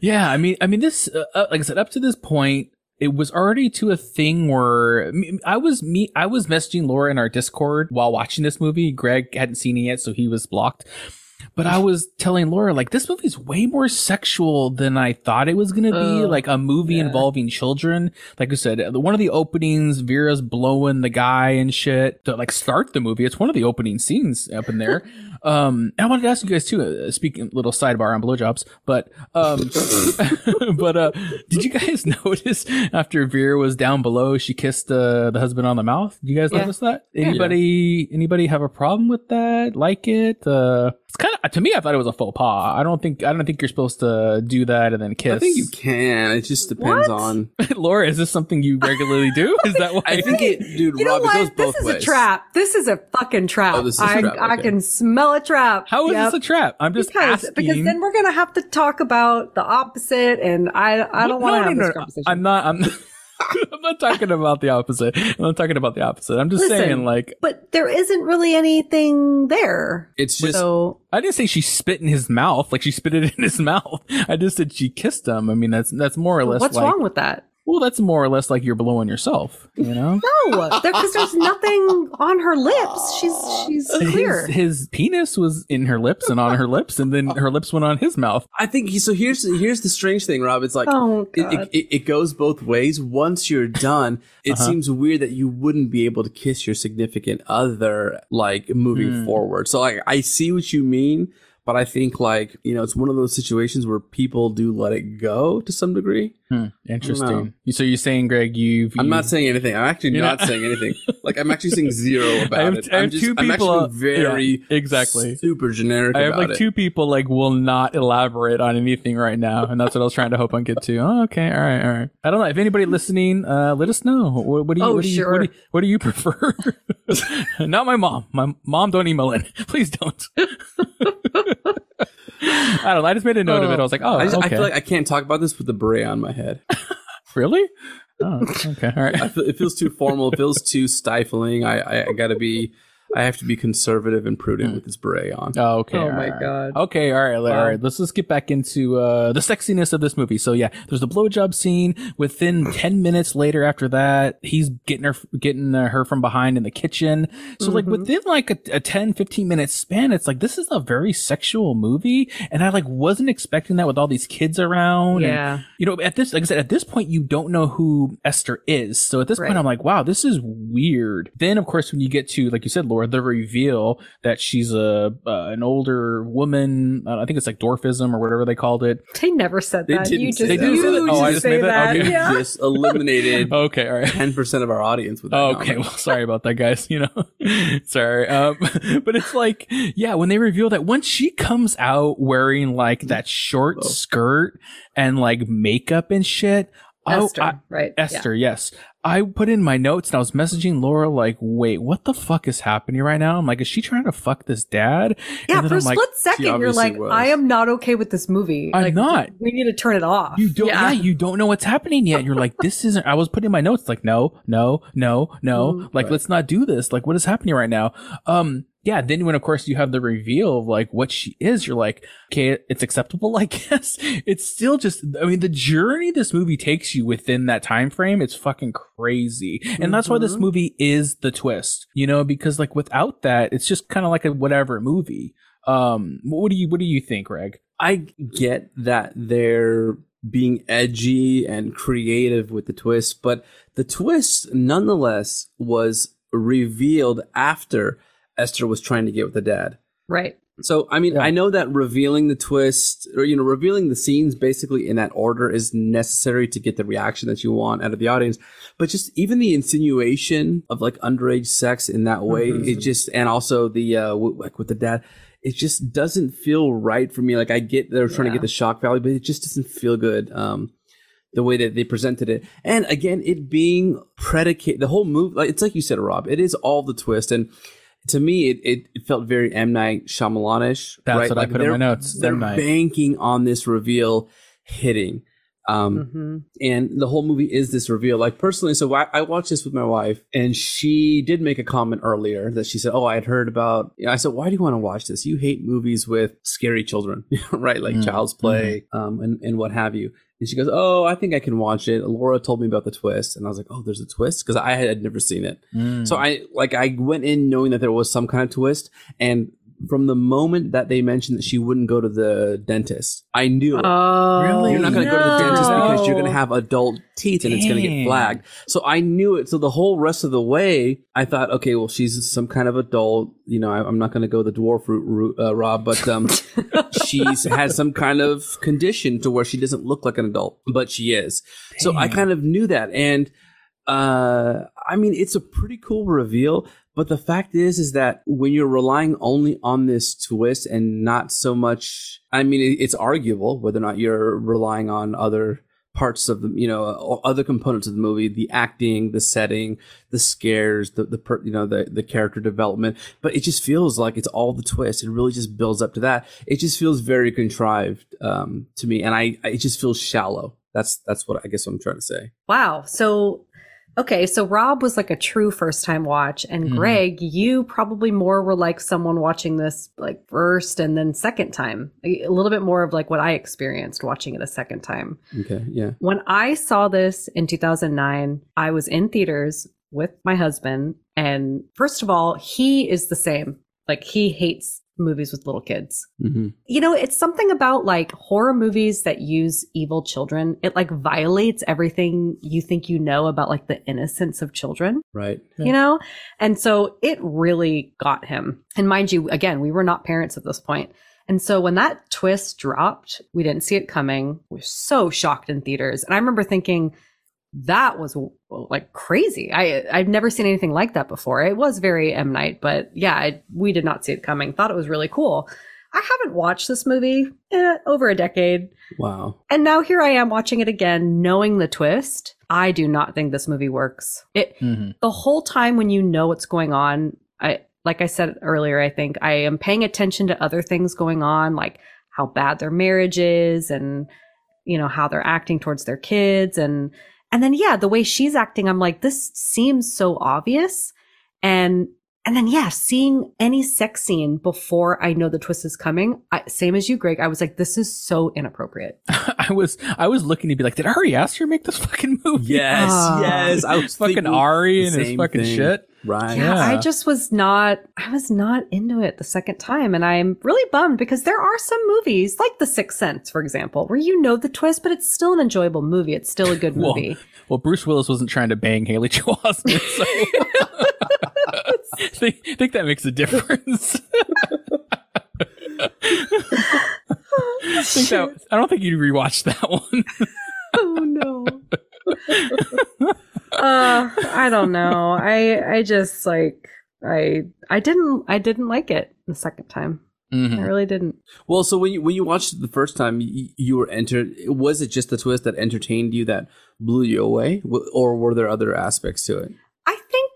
yeah, I mean, I mean, this, uh, uh, like I said, up to this point, it was already to a thing where I was me, I was messaging Laura in our Discord while watching this movie. Greg hadn't seen it yet, so he was blocked. But I was telling Laura, like, this movie's way more sexual than I thought it was going to be. Oh, like a movie involving children. Like I said, one of the openings, Vera's blowing the guy and shit to like start the movie. It's one of the opening scenes up in there. um, and I wanted to ask you guys too, uh, speaking little sidebar on blowjobs, but, um, but, uh, did you guys notice after Vera was down below, she kissed, uh, the husband on the mouth? Did you guys Yeah. notice that? Anybody, anybody have a problem with that? Like it? Uh, it's kind of, to me, I thought it was a faux pas. I don't think, I don't think you're supposed to do that and then kiss. I think you can. It just depends What? on. Laura, is this something you regularly do? Is that why? I think it, dude. you know Rob, it goes what both this is ways. a trap this is a fucking trap, Oh, this is a I, trap, I can smell a trap How is Yep. this a trap? I'm just because, asking. because then we're gonna have to talk about the opposite and i i don't want to No, have no, this no, conversation I'm not. I'm. I'm not talking about the opposite. I'm not talking about the opposite. I'm just Listen, saying, like, but there isn't really anything there It's just so I didn't say she spit in his mouth, like she spit it in his mouth. I just said she kissed him. I mean, that's that's more or less. what's like, wrong with that Well, that's more or less like you're blowing yourself. You know, no because there's nothing on her lips she's she's clear his, his penis was in her lips and on her lips, and then her lips went on his mouth. I think he, so. Here's here's the strange thing, Rob. It's like Oh, it, God. it, it, it goes both ways. Once you're done, it Uh-huh. seems weird that you wouldn't be able to kiss your significant other like moving Hmm. forward. So like I see what you mean, but I think like you know it's one of those situations where people do let it go to some degree. Hmm, interesting. So you're saying, Greg, you've, I'm not you've- saying anything. I'm actually not, not- saying anything. Like I'm actually saying zero about I have- it. I have I'm just two I'm people, uh, actually very yeah, exactly. super generic. I have about like it. two people like will not elaborate on anything right now, and that's what I was trying to hope on get to. Oh, okay, all right, all right. I don't know if anybody listening, uh, let us know. What, what do you, Oh, what do you, sure. what do you, what do you prefer? not my mom. My mom don't email in. Please don't. I don't know. I just made a note of it. I was like, oh, I, just, okay. I feel like I can't talk about this with the beret on my head. really? Oh, okay, All right. I feel, it feels too formal. It feels too stifling. I, I, I gotta be. I have to be conservative and prudent with this beret on. Oh, okay. Oh all my right. God. Okay, all right, all Wow. right. Let's just get back into uh, the sexiness of this movie. So yeah, there's the blowjob scene. Within ten minutes later, after that, he's getting her, getting uh, her from behind in the kitchen. So like Mhm. within like a, a 10, 15 minute span, it's like this is a very sexual movie, and I like wasn't expecting that with all these kids around. and, Yeah. you know, at this, like I said, at this point, you don't know who Esther is. So at this Right. point, I'm like, wow, this is weird. Then, of course, when you get to, like you said, Laura, the reveal that she's a uh, an older woman. Uh, I think it's like dwarfism or whatever they called it. They never said They that. didn't You just. They didn't you say that? Oh, I just just made that? that. Okay. Yeah. Just eliminated Okay, all right. 10% of our audience with that. Okay, well, sorry about that, guys. You know, sorry. Um, but it's like, yeah, when they reveal that, once she comes out wearing like that short Oh. skirt and like makeup and shit, I- Esther, I- right? yeah. Esther, yes. I put in my notes and I was messaging Laura like, wait, what the fuck is happening right now? I'm like, is she trying to fuck this dad? Yeah, And then for a I'm like, split second, you're like, was. I am not okay with this movie. I'm like, not. We need to turn it off. You don't, yeah. you don't know what's happening yet. You're like, this isn't, I was putting in my notes like, no, no, no, no, Mm. like, let's not do this. Like, what is happening right now? Um, yeah. Then when, of course, you have the reveal of like what she is, you're like, okay, it's acceptable, I guess. It's still just, I mean, the journey this movie takes you within that time frame, it's fucking crazy. And that's why this Mhm. movie is the twist, you know, because like without that, it's just kind of like a whatever movie. Um, what do you, what do you think, Greg? I get that they're being edgy and creative with the twist, but the twist nonetheless was revealed after Esther was trying to get with the dad. Right. So, I mean, I know that revealing the twist or, you know, revealing the scenes basically in that order is necessary to get the reaction that you want out of the audience. But just even the insinuation of like underage sex in that way, Mhm. it just, and also the, uh, w- like with the dad, it just doesn't feel right for me. Like I get they're trying to get the shock value, but it just doesn't feel good. Um, the way that they presented it. And again, it being predicate the whole move, like it's like you said, Rob, it is all the twist. And to me, it, it, it felt very M. Night Shyamalan-ish. That's right? what I put in my notes, They're banking on this reveal hitting. Um, hmm and the whole movie is this reveal. Like personally, so I, I watched this with my wife, and she did make a comment earlier that she said, "Oh, I had heard about." I said, "Why do you want to watch this? You hate movies with scary children, right? Like Mm, Child's Play, um, and and what have you." And she goes, "Oh, I think I can watch it." Laura told me about the twist, and I was like, "Oh, there's a twist," because I had never seen it. Mm. So I like I went in knowing that there was some kind of twist, and from the moment that they mentioned that she wouldn't go to the dentist, I knew it. Oh, Really? You're not going to go to the dentist because you're going to have adult teeth and it's going to get flagged. So I knew it. So the whole rest of the way, I thought, okay, well, she's some kind of adult. You know, I, I'm not going to go the dwarf route, route uh, Rob, but um, she's has some kind of condition to where she doesn't look like an adult, but she is. So I kind of knew that. And uh, I mean, it's a pretty cool reveal. But the fact is, is that when you're relying only on this twist and not so much, I mean, it's arguable whether or not you're relying on other parts of the, you know, other components of the movie, the acting, the setting, the scares, the, the, per, you know, the, the character development. But it just feels like it's all the twist. It really just builds up to that. It just feels very contrived, um, to me. And I, it just feels shallow. That's, that's what I guess I'm trying to say. Wow. So, okay. So Rob was like a true first time watch. And Mhm. Greg, you probably more were like someone watching this like first and then second time. A a little bit more of like what I experienced watching it a second time. Okay. Yeah. When I saw this in 2009, I was in theaters with my husband. And first of all, he is the same. Like he hates movies with little kids. hmm You know, it's something about like horror movies that use evil children. It like violates everything you think you know about like the innocence of children, Right. you know? And so it really got him. And mind you, again, we were not parents at this point. And so when that twist dropped, we didn't see it coming. We are so shocked in theaters. And I remember thinking, that was like crazy. I I've never seen anything like that before. It was very M Night, but yeah, I, we did not see it coming. Thought it was really cool. I haven't watched this movie in over a decade, Wow. and now here I am watching it again, knowing the twist. I do not think this movie works. It Mhm. the whole time when you know what's going on. I like I said earlier. I think I am paying attention to other things going on, like how bad their marriage is, and you know how they're acting towards their kids, and and then yeah, the way she's acting, I'm like, this seems so obvious. And And then, yeah, seeing any sex scene before I know the twist is coming, I, same as you, Greg, I was like, this is so inappropriate. I was I was looking to be like, did Ari Aster make this fucking movie? Yes, Ah. yes. I was fucking Ari the and his fucking thing. shit. Right. Yeah, Yeah. I just was not, I was not into it the second time. And I'm really bummed because there are some movies, like The Sixth Sense, for example, where you know the twist, but it's still an enjoyable movie. It's still a good Well, movie. well, Bruce Willis wasn't trying to bang Haley Joel Osment, so I think, think that makes a difference. I, think that, I don't think you'd rewatch that one. oh no. uh, I don't know. I I just like I I didn't I didn't like it the second time. Mm-hmm. I really didn't. Well, so when you when you watched it the first time, you, you were entered. Was it just the twist that entertained you that blew you away, or were there other aspects to it?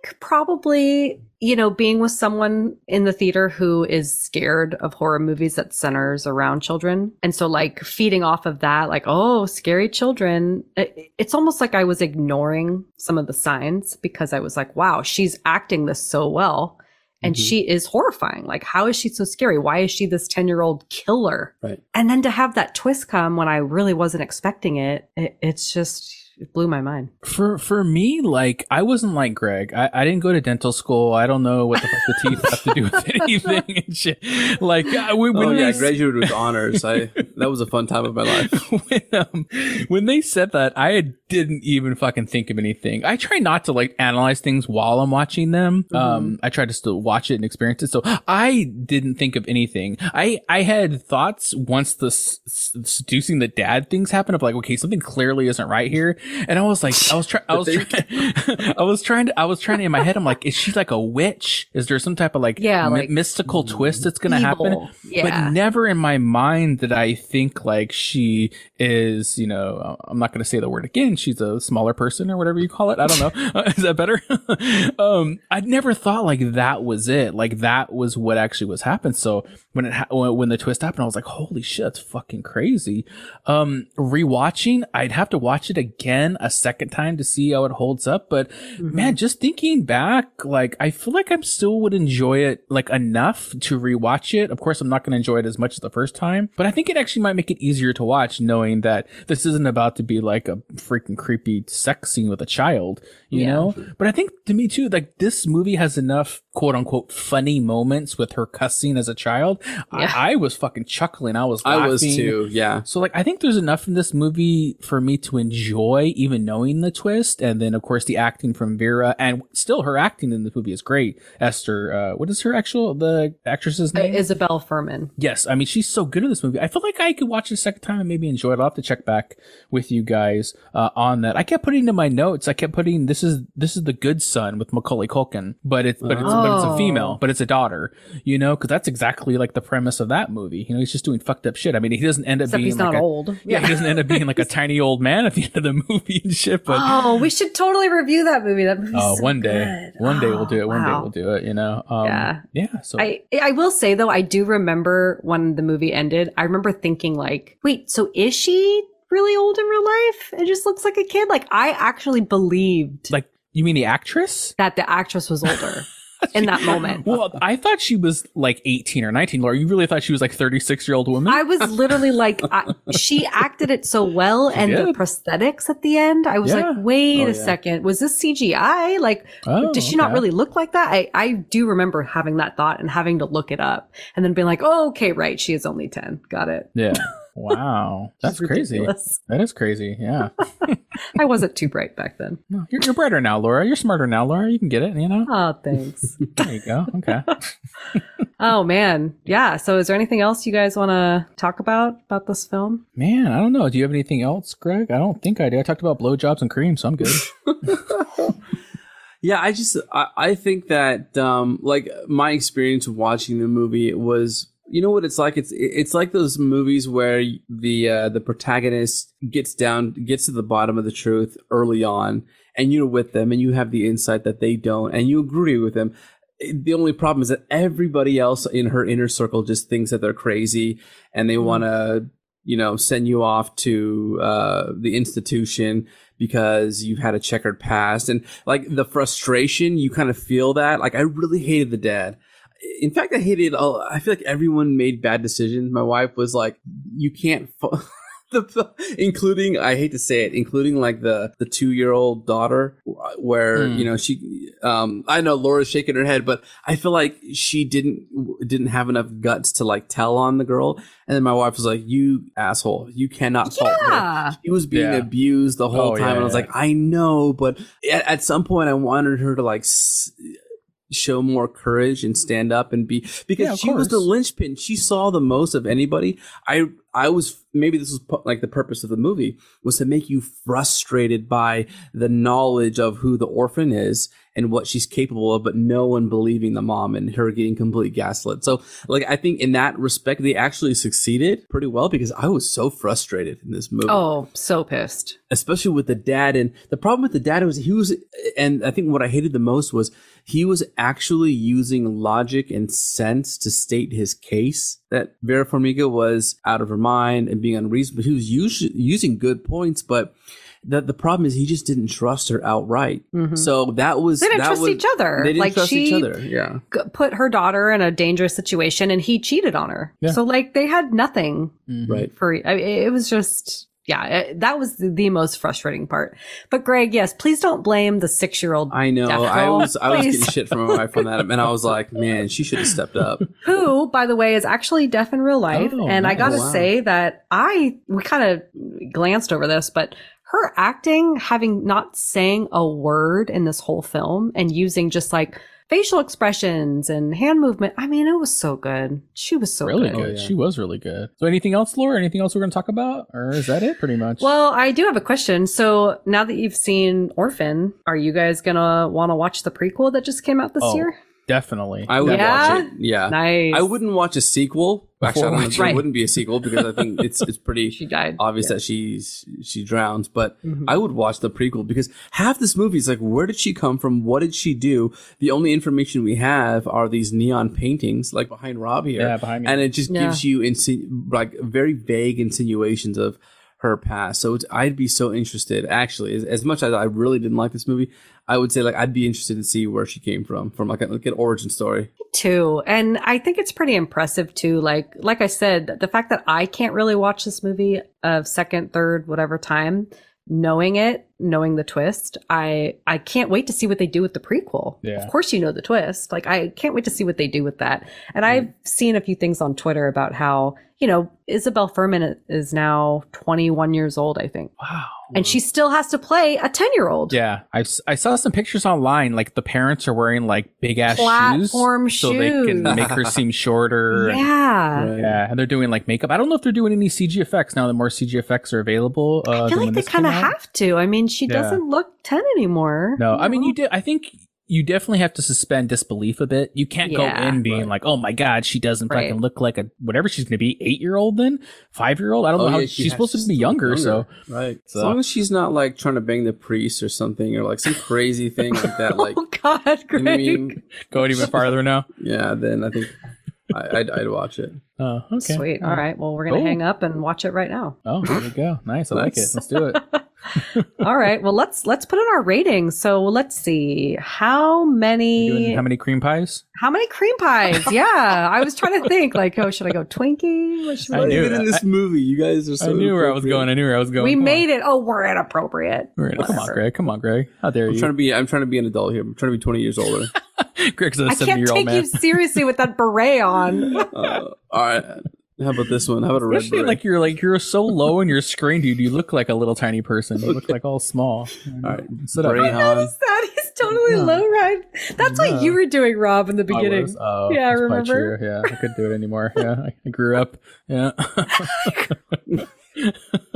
Think probably, you know, being with someone in the theater who is scared of horror movies that centers around children. And so like feeding off of that, like, oh, scary children. it- It's almost like I was ignoring some of the signs because I was like, wow, she's acting this so well. And Mhm. she is horrifying. Like, how is she so scary? Why is she this 10 year old killer? Right. And then to have that twist come when I really wasn't expecting it, it it's just, it blew my mind. For for me, like I wasn't like Greg. I, I didn't go to dental school. I don't know what the fuck the teeth have to do with anything and shit. Like uh, when, when oh they yeah, I s- graduated with honors. I that was a fun time of my life. when, um, when they said that, I didn't even fucking think of anything. I try not to like analyze things while I'm watching them. Um, I try to still watch it and experience it. So I didn't think of anything. I, I had thoughts once the s- s- seducing the dad things happened of like, okay, something clearly isn't right here. And I was like, I was trying, I was trying, I was trying to, I was trying to in my head, I'm like, is she like a witch? Is there some type of like, Yeah, my- like mystical twist that's going to happen? Yeah. But never in my mind did I think like she is, you know, I'm not going to say the word again. She's a smaller person or whatever you call it. I don't know. Uh, is that better? um, I never thought like that was it. Like that was what actually was happening. So when it, ha- when when the twist happened, I was like, holy shit, that's fucking crazy. Um, rewatching, I'd have to watch it again a second time to see how it holds up. But mm-hmm. man, just thinking back, like I feel like I still would enjoy it like enough to rewatch it. Of course, I'm not going to enjoy it as much as the first time, but I think it actually might make it easier to watch knowing that this isn't about to be like a freaking creepy sex scene with a child, you Yeah. know? But I think to me too, like this movie has enough quote unquote funny moments with her cussing as a child. Yeah. I, I was fucking chuckling. I was I was too. Yeah. So like I think there's enough in this movie for me to enjoy even knowing the twist and then of course the acting from Vera and still her acting in this movie is great. Esther uh what is her actual the actress's Uh, name? Isabelle Fuhrman. Yes, I mean she's so good in this movie. I feel like I could watch it a second time and maybe enjoy it. I'll have to check back with you guys uh, on that. I kept putting in my notes. I kept putting this is this is the good son with Macaulay Culkin, but it's but it's but it's a Oh. female, but it's a daughter. You know, because that's exactly like the premise of that movie. You know, he's just doing fucked up shit. I mean, he doesn't end up Except being he's like not a, old. Yeah, he doesn't end up being like a tiny old man at the end of the movie and shit. But oh, we should totally review that movie. That movie's uh, so one day, good. one day we'll do it. One day we'll do it. You know. Um, Yeah. Yeah. So I I will say though, I do remember when the movie ended. I remember thinking like, wait, so is she really old in real life? It just looks like a kid. Like I actually believed like you mean the actress? that the actress was older in that moment. Well, I thought she was like 18 or 19, Laura. You really thought she was like 36 year old woman? I was literally like, I, she acted it so well, and the prosthetics at the end. I was Yeah. like, wait Oh, a yeah. second, was this CGI? Like, Oh, does she not really look like that? I I do remember having that thought and having to look it up, and then being like, oh, okay, right, she is only ten. Got it. yeah. Wow. That's crazy. ridiculous. That is crazy. Yeah. I wasn't too bright back then. No, you're, you're brighter now, Laura. You're smarter now, Laura. You can get it, you know? Oh, thanks. There you go. Okay. oh man, yeah. So, is there anything else you guys want to talk about about this film? Man, I don't know. Do you have anything else, Greg? I don't think I do. I talked about blowjobs and cream, so I'm good. Yeah, I just I, I think that um like my experience of watching the movie was you know what it's like? It's it's like those movies where the uh, the protagonist gets down gets to the bottom of the truth early on and you're with them and you have the insight that they don't and you agree with them. The only problem is that everybody else in her inner circle just thinks that they're crazy and they want to you know, send you off to uh, the institution because you've had a checkered past. And like the frustration you kind of feel that. Like i really hated the dad in fact i hated all i feel like everyone made bad decisions my wife was like you can't fo- the, the- including i hate to say it including like the the two year old daughter where Hmm. you know she um i know laura's shaking her head but i feel like she didn't didn't have enough guts to like tell on the girl and then my wife was like you asshole you cannot fault her she was being Yeah. abused the whole Oh, time yeah, and i was yeah. like i know but at, at some point i wanted her to like s- show more courage and stand up and be because Yeah, she was the linchpin. She saw the most of anybody. I i was maybe this was like the purpose of the movie was to make you frustrated by the knowledge of who the orphan is and what she's capable of but no one believing the mom and her getting completely gaslit so like i think in that respect they actually succeeded pretty well because i was so frustrated in this movie Oh, so pissed. especially with the dad. And the problem with the dad was he was, and I think what I hated the most was he was actually using logic and sense to state his case that Vera Farmiga was out of her mind and being unreasonable. He was us- using good points, but the, the problem is he just didn't trust her outright. So that was Mm-hmm. They didn't that trust was- each other. They didn't Like, trust each she- other. Yeah. Put her daughter in a dangerous situation and he cheated on her. Yeah. So, like, they had nothing Right. for, I mean, it was just, yeah, it, that was the, the most frustrating part. But, Greg, yes, please don't blame the six year old. I know. I was I was getting shit from my wife on that, and I was like, man, she should have stepped up. who, by the way, is actually deaf in real life. Oh, and I gotta Oh, wow. say that I, we kind of glanced over this, but her acting, having not saying a word in this whole film and using just like facial expressions and hand movement. I mean, it was so good. She was so really good. good. She was really good. So, anything else, Laura? Anything else we're going to talk about, or is that it? Pretty much. Well, I do have a question. So now that you've seen Orphan, are you guys gonna want to watch the prequel that just came out this Oh, year? Definitely. I would Yeah? watch it. Yeah. Nice. I wouldn't watch a sequel. Actually, I don't know if Right. there wouldn't be a sequel because I think it's it's pretty She died. obvious that she's she drowns. But mm-hmm. I would watch the prequel because half this movie is like, where did she come from? What did she do? The only information we have are these neon paintings, like behind Rob here, Yeah, behind me. and it just Yeah. gives you insi- like very vague insinuations of her past. So I'd be so interested. Actually, as, as much as I really didn't like this movie, I would say like I'd be interested to see where she came from, from like, a, like an origin story. too and i think it's pretty impressive too like like i said the fact that i can't really watch this movie of second third whatever time knowing it knowing the twist i i can't wait to see what they do with the prequel Yeah. of course you know the twist like i can't wait to see what they do with that and i've seen a few things on twitter about how you know isabelle fuhrman is now 21 years old i think wow and she still has to play a 10 year old Yeah, I, I saw some pictures online. Like the parents are wearing like big ass Platform shoes, so they can make her seem shorter. and- yeah yeah, and they're doing like makeup. I don't know if they're doing any CG effects now that more CG effects are available. Uh, I feel like they kind of have to. I mean, she Yeah. doesn't look 10 anymore. No, I mean you did. I think you definitely have to suspend disbelief a bit. You can't go in being like, "Oh my god, she doesn't Right. fucking look like a whatever she's going to be, eight year old then, five year old. I don't oh, know how Oh, she she's supposed to to be look younger, so right. So- As long as she's not like trying to bang the priest or something, or like some crazy thing like that, oh, like Oh, God, you know I mean? going even farther now. Yeah, then I think I, I'd, I'd watch it. Oh, okay. Sweet. All right. Well, we're going to Cool. hang up and watch it right now. Oh, there we go. Nice. I like it. Let's do it. All right. Well, let's let's put in our ratings. So let's see how many how many cream pies? how many cream pies? Yeah, I was trying to think like, oh, should I go Twinkie? What should I we knew Even in it. this movie, you guys are so. I knew where I was going. I knew where I was going. We Come on. made it. Oh, we're inappropriate. We're in- Come on, Greg. Come on, Greg. How dare I'm you? trying to be. I'm trying to be an adult here. I'm trying to be 20 years older. Greg's a I seventy can't year old take man. you seriously with that beret on. uh, all right. How about this one? How about a red Especially beret? like you're like you're so low in your screen, dude. You look like a little tiny person. You look like all small. all right. Sit up. Beret on. Notice that he's totally low ride. That's what you were doing, Rob, in the I beginning. was- oh, yeah, that's probably remember? true. Yeah, I couldn't do it anymore. Yeah, I, I grew up. Yeah,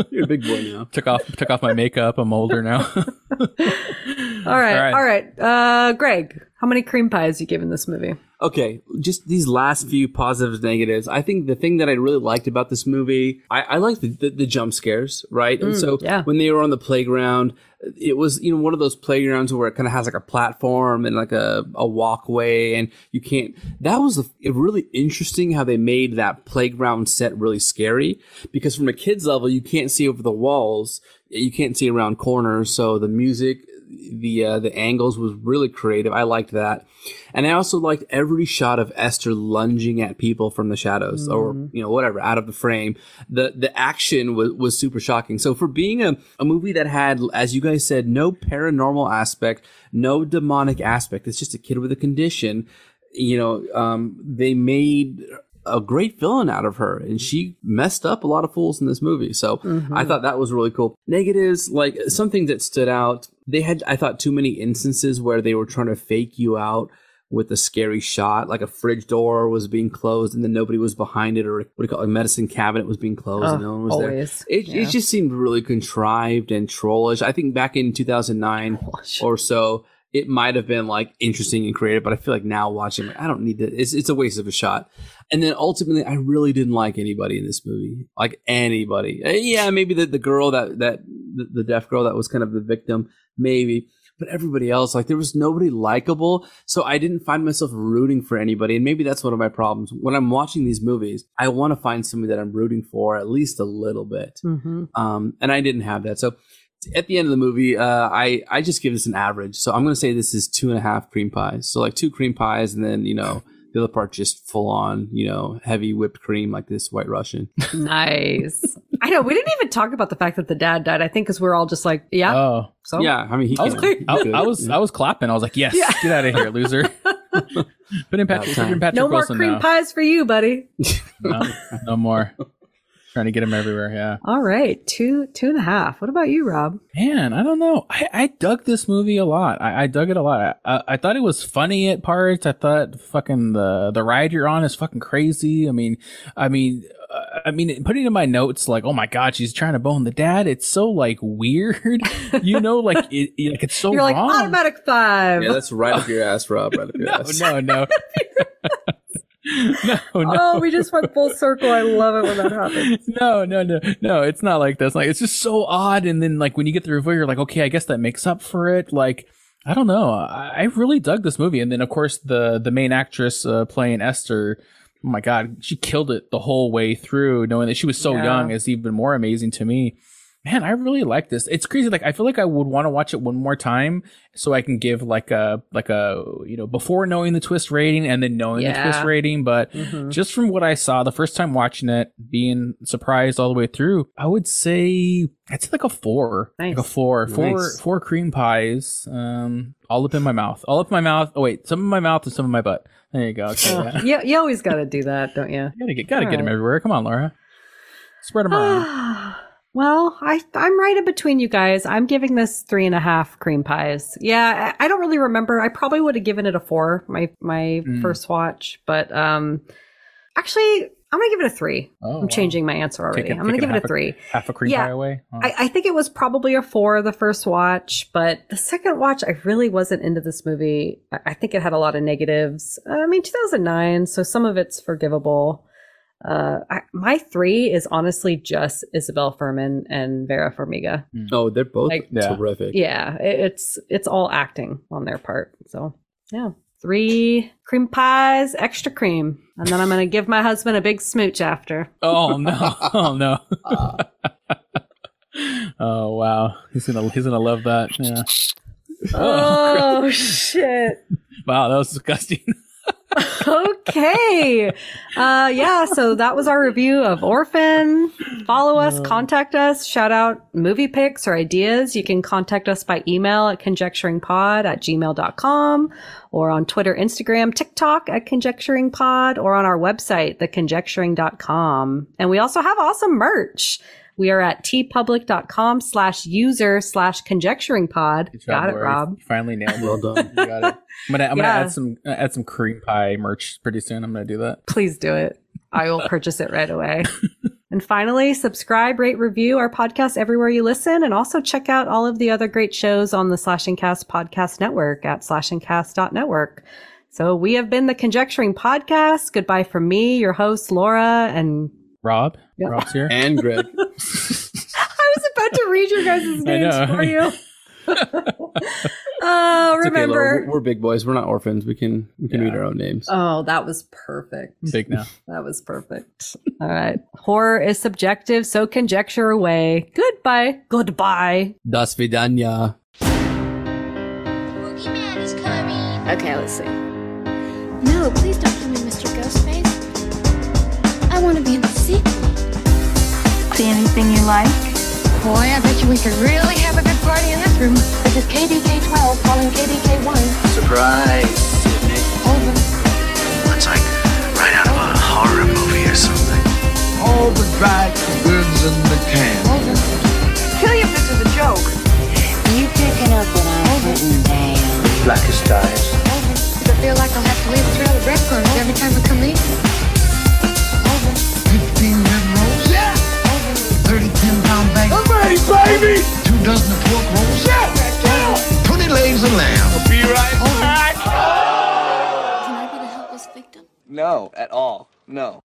You're a big boy now. took off took off my makeup. I'm older now. All right, All right. all right. Uh, Greg, How many cream pies you giving this movie? Okay, just these last few positives, negatives. I think the thing that I really liked about this movie, I, I liked the, the, the jump scares, right? and Mm, so yeah. when they were on the playground, it was you know one of those playgrounds where it kind of has like a platform and like a, a walkway, and you can't. That was a, it really interesting how they made that playground set really scary because from a kid's level, you can't see over the walls, you can't see around corners, so the music the uh, the angles was really creative. I liked that, and I also liked every shot of Esther lunging at people from the shadows or you know whatever out of the frame. The the action was was super shocking. So for being a, a movie that had, as you guys said, no paranormal aspect, no demonic aspect, it's just a kid with a condition. You know, um, they made a great villain out of her and she messed up a lot of fools in this movie so Mm-hmm. i thought that was really cool negatives like something that stood out they had i thought too many instances where they were trying to fake you out with a scary shot like a fridge door was being closed and then nobody was behind it or what do you call it a medicine cabinet was being closed and no one was always. there it, Yeah. it just seemed really contrived and trollish i think back in 2009 or so it might have been like interesting and creative, but I feel like now watching, like, I don't need to. It's it's a waste of a shot. And then ultimately, I really didn't like anybody in this movie, like anybody. Uh, Yeah, maybe the, the girl that that the, the deaf girl that was kind of the victim, maybe. But everybody else, like there was nobody likable, so I didn't find myself rooting for anybody. And maybe that's one of my problems. When I'm watching these movies, I want to find somebody that I'm rooting for at least a little bit. Mm-hmm. Um, and I didn't have that. So at the end of the movie, uh, I I just give this an average. So I'm gonna say this is two and a half cream pies. So like two cream pies, and then you know the other part just full on, you know, heavy whipped cream like this White Russian. Nice. I know. We didn't even talk about the fact that the dad died. I think because we're all just like, yeah. Oh, so yeah. I mean, he I was, can't- he I. I was, I was clapping. I was like, "Yes, Yeah. get out of here, loser." Put in Patrick, in Patrick no more cream now. pies for you, buddy. No, no more. Trying to get him everywhere. Yeah. All right, two two and a half. What about you, Rob? Man, I don't know. I, I dug this movie a lot. I, I dug it a lot. I, I thought it was funny at parts. I thought fucking the the ride you're on is fucking crazy. I mean, I mean, uh, I mean, putting in my notes like, oh my god, she's trying to bone the dad. It's so like weird, you know, like it, it- like it's so You're like automatic five. Yeah, that's right up your ass, Rob. Right up your ass. no, no. no, no. Oh, we just went full circle. I love it when that happens. no, no, no, no. It's not like this. Like it's just so odd. And then like when you get the review, you're like, okay, I guess that makes up for it. Like I don't know. I, I really dug this movie. And then of course the the main actress uh, playing Esther. Oh my god, she killed it the whole way through. Knowing that she was so Yeah. young is even more amazing to me. Man, I really like this. It's crazy. Like I feel like I would want to watch it one more time so I can give like a like a you know before knowing the twist rating and then knowing the twist rating. But Mhm. just from what I saw the first time watching it, being surprised all the way through, I would say it's like a four, like a Nice. four, four, Nice. four cream pies, um, all up in my mouth, all up in my mouth. Oh wait, some in my mouth and some in my butt. There you go. Okay, Oh, yeah. you, you always got to do that, don't you? gotta get, gotta All get them everywhere. Come on, Laura, spread them around. well, I I'm right in between you guys. I'm giving this three and a half cream pies. Yeah, I, I don't really remember. I probably would have given it a four my my Mm. first watch, but um, actually, I'm gonna give it a three. Oh, I'm wow. changing my answer already. I'm gonna give it half a three. half a cream Yeah. pie away. Oh. I, I think it was probably a four the first watch, but the second watch, I really wasn't into this movie. I, I think it had a lot of negatives. I mean, 2009, so some of it's forgivable. Uh, I, my three is honestly just Isabelle Fuhrman and Vera Farmiga. Oh, they're both Like- Yeah. terrific. Yeah, it, it's it's all acting on their part. So yeah, three cream pies, extra cream, and then I'm gonna give my husband a big smooch after. Oh no! Oh no! oh wow! He's gonna he's gonna love that. Yeah. Oh shit. Wow, that was disgusting. Okay. Uh yeah, so that was our review of Orphan. Follow us, contact us, shout out movie picks or ideas. You can contact us by email at conjecturingpod at gmail.com or on Twitter, Instagram, TikTok at conjecturingpod or on our website, theconjecturing.com. And we also have awesome merch. We are at teepublic.com slash user slash conjecturing pod. Got it, Lori. Rob. You finally nailed it. Well done. You got it. I'm gonna I'm Yeah. gonna add some add some cream pie merch pretty soon. I'm gonna do that. Please do it. I will purchase it right away. And finally, subscribe, rate, review our podcast everywhere you listen, and also check out all of the other great shows on the Slash 'N Cast podcast network at slashncast.network. So we have been the Conjecturing Podcast. Goodbye from me, your host, Laura, and Rob. Yeah. Rob's here. And Greg. I was about to read your guys' names know. for you. oh, It's remember. Laura. We're, we're big boys. We're not orphans. We can we can read our own names. Oh, that was perfect. Big now. That was perfect. All right. Horror is subjective, so conjecture away. Goodbye. Goodbye. Das vidanya. Okay, let's see. No, please don't kill me, Mr. Ghostface. I want to be in the sequel. See anything you like? Boy, I bet you we could really have a good party in this room. This is KDK 12 calling KDK 1. Surprise, Sydney. Over. It's like right out of a horror movie or something. All the dried goods in the can. Kill you if this is a joke. You picking up what I've written down? Blackest eyes. Does it feel like I'll have to leave a trail of breadcrumbs every time I come in? 30 10 pound bag. I'm ready, baby. Two dozen of pork rolls. Yeah. 20 legs of lamb. Be right back. Can I be the helpless victim? No, at all. No.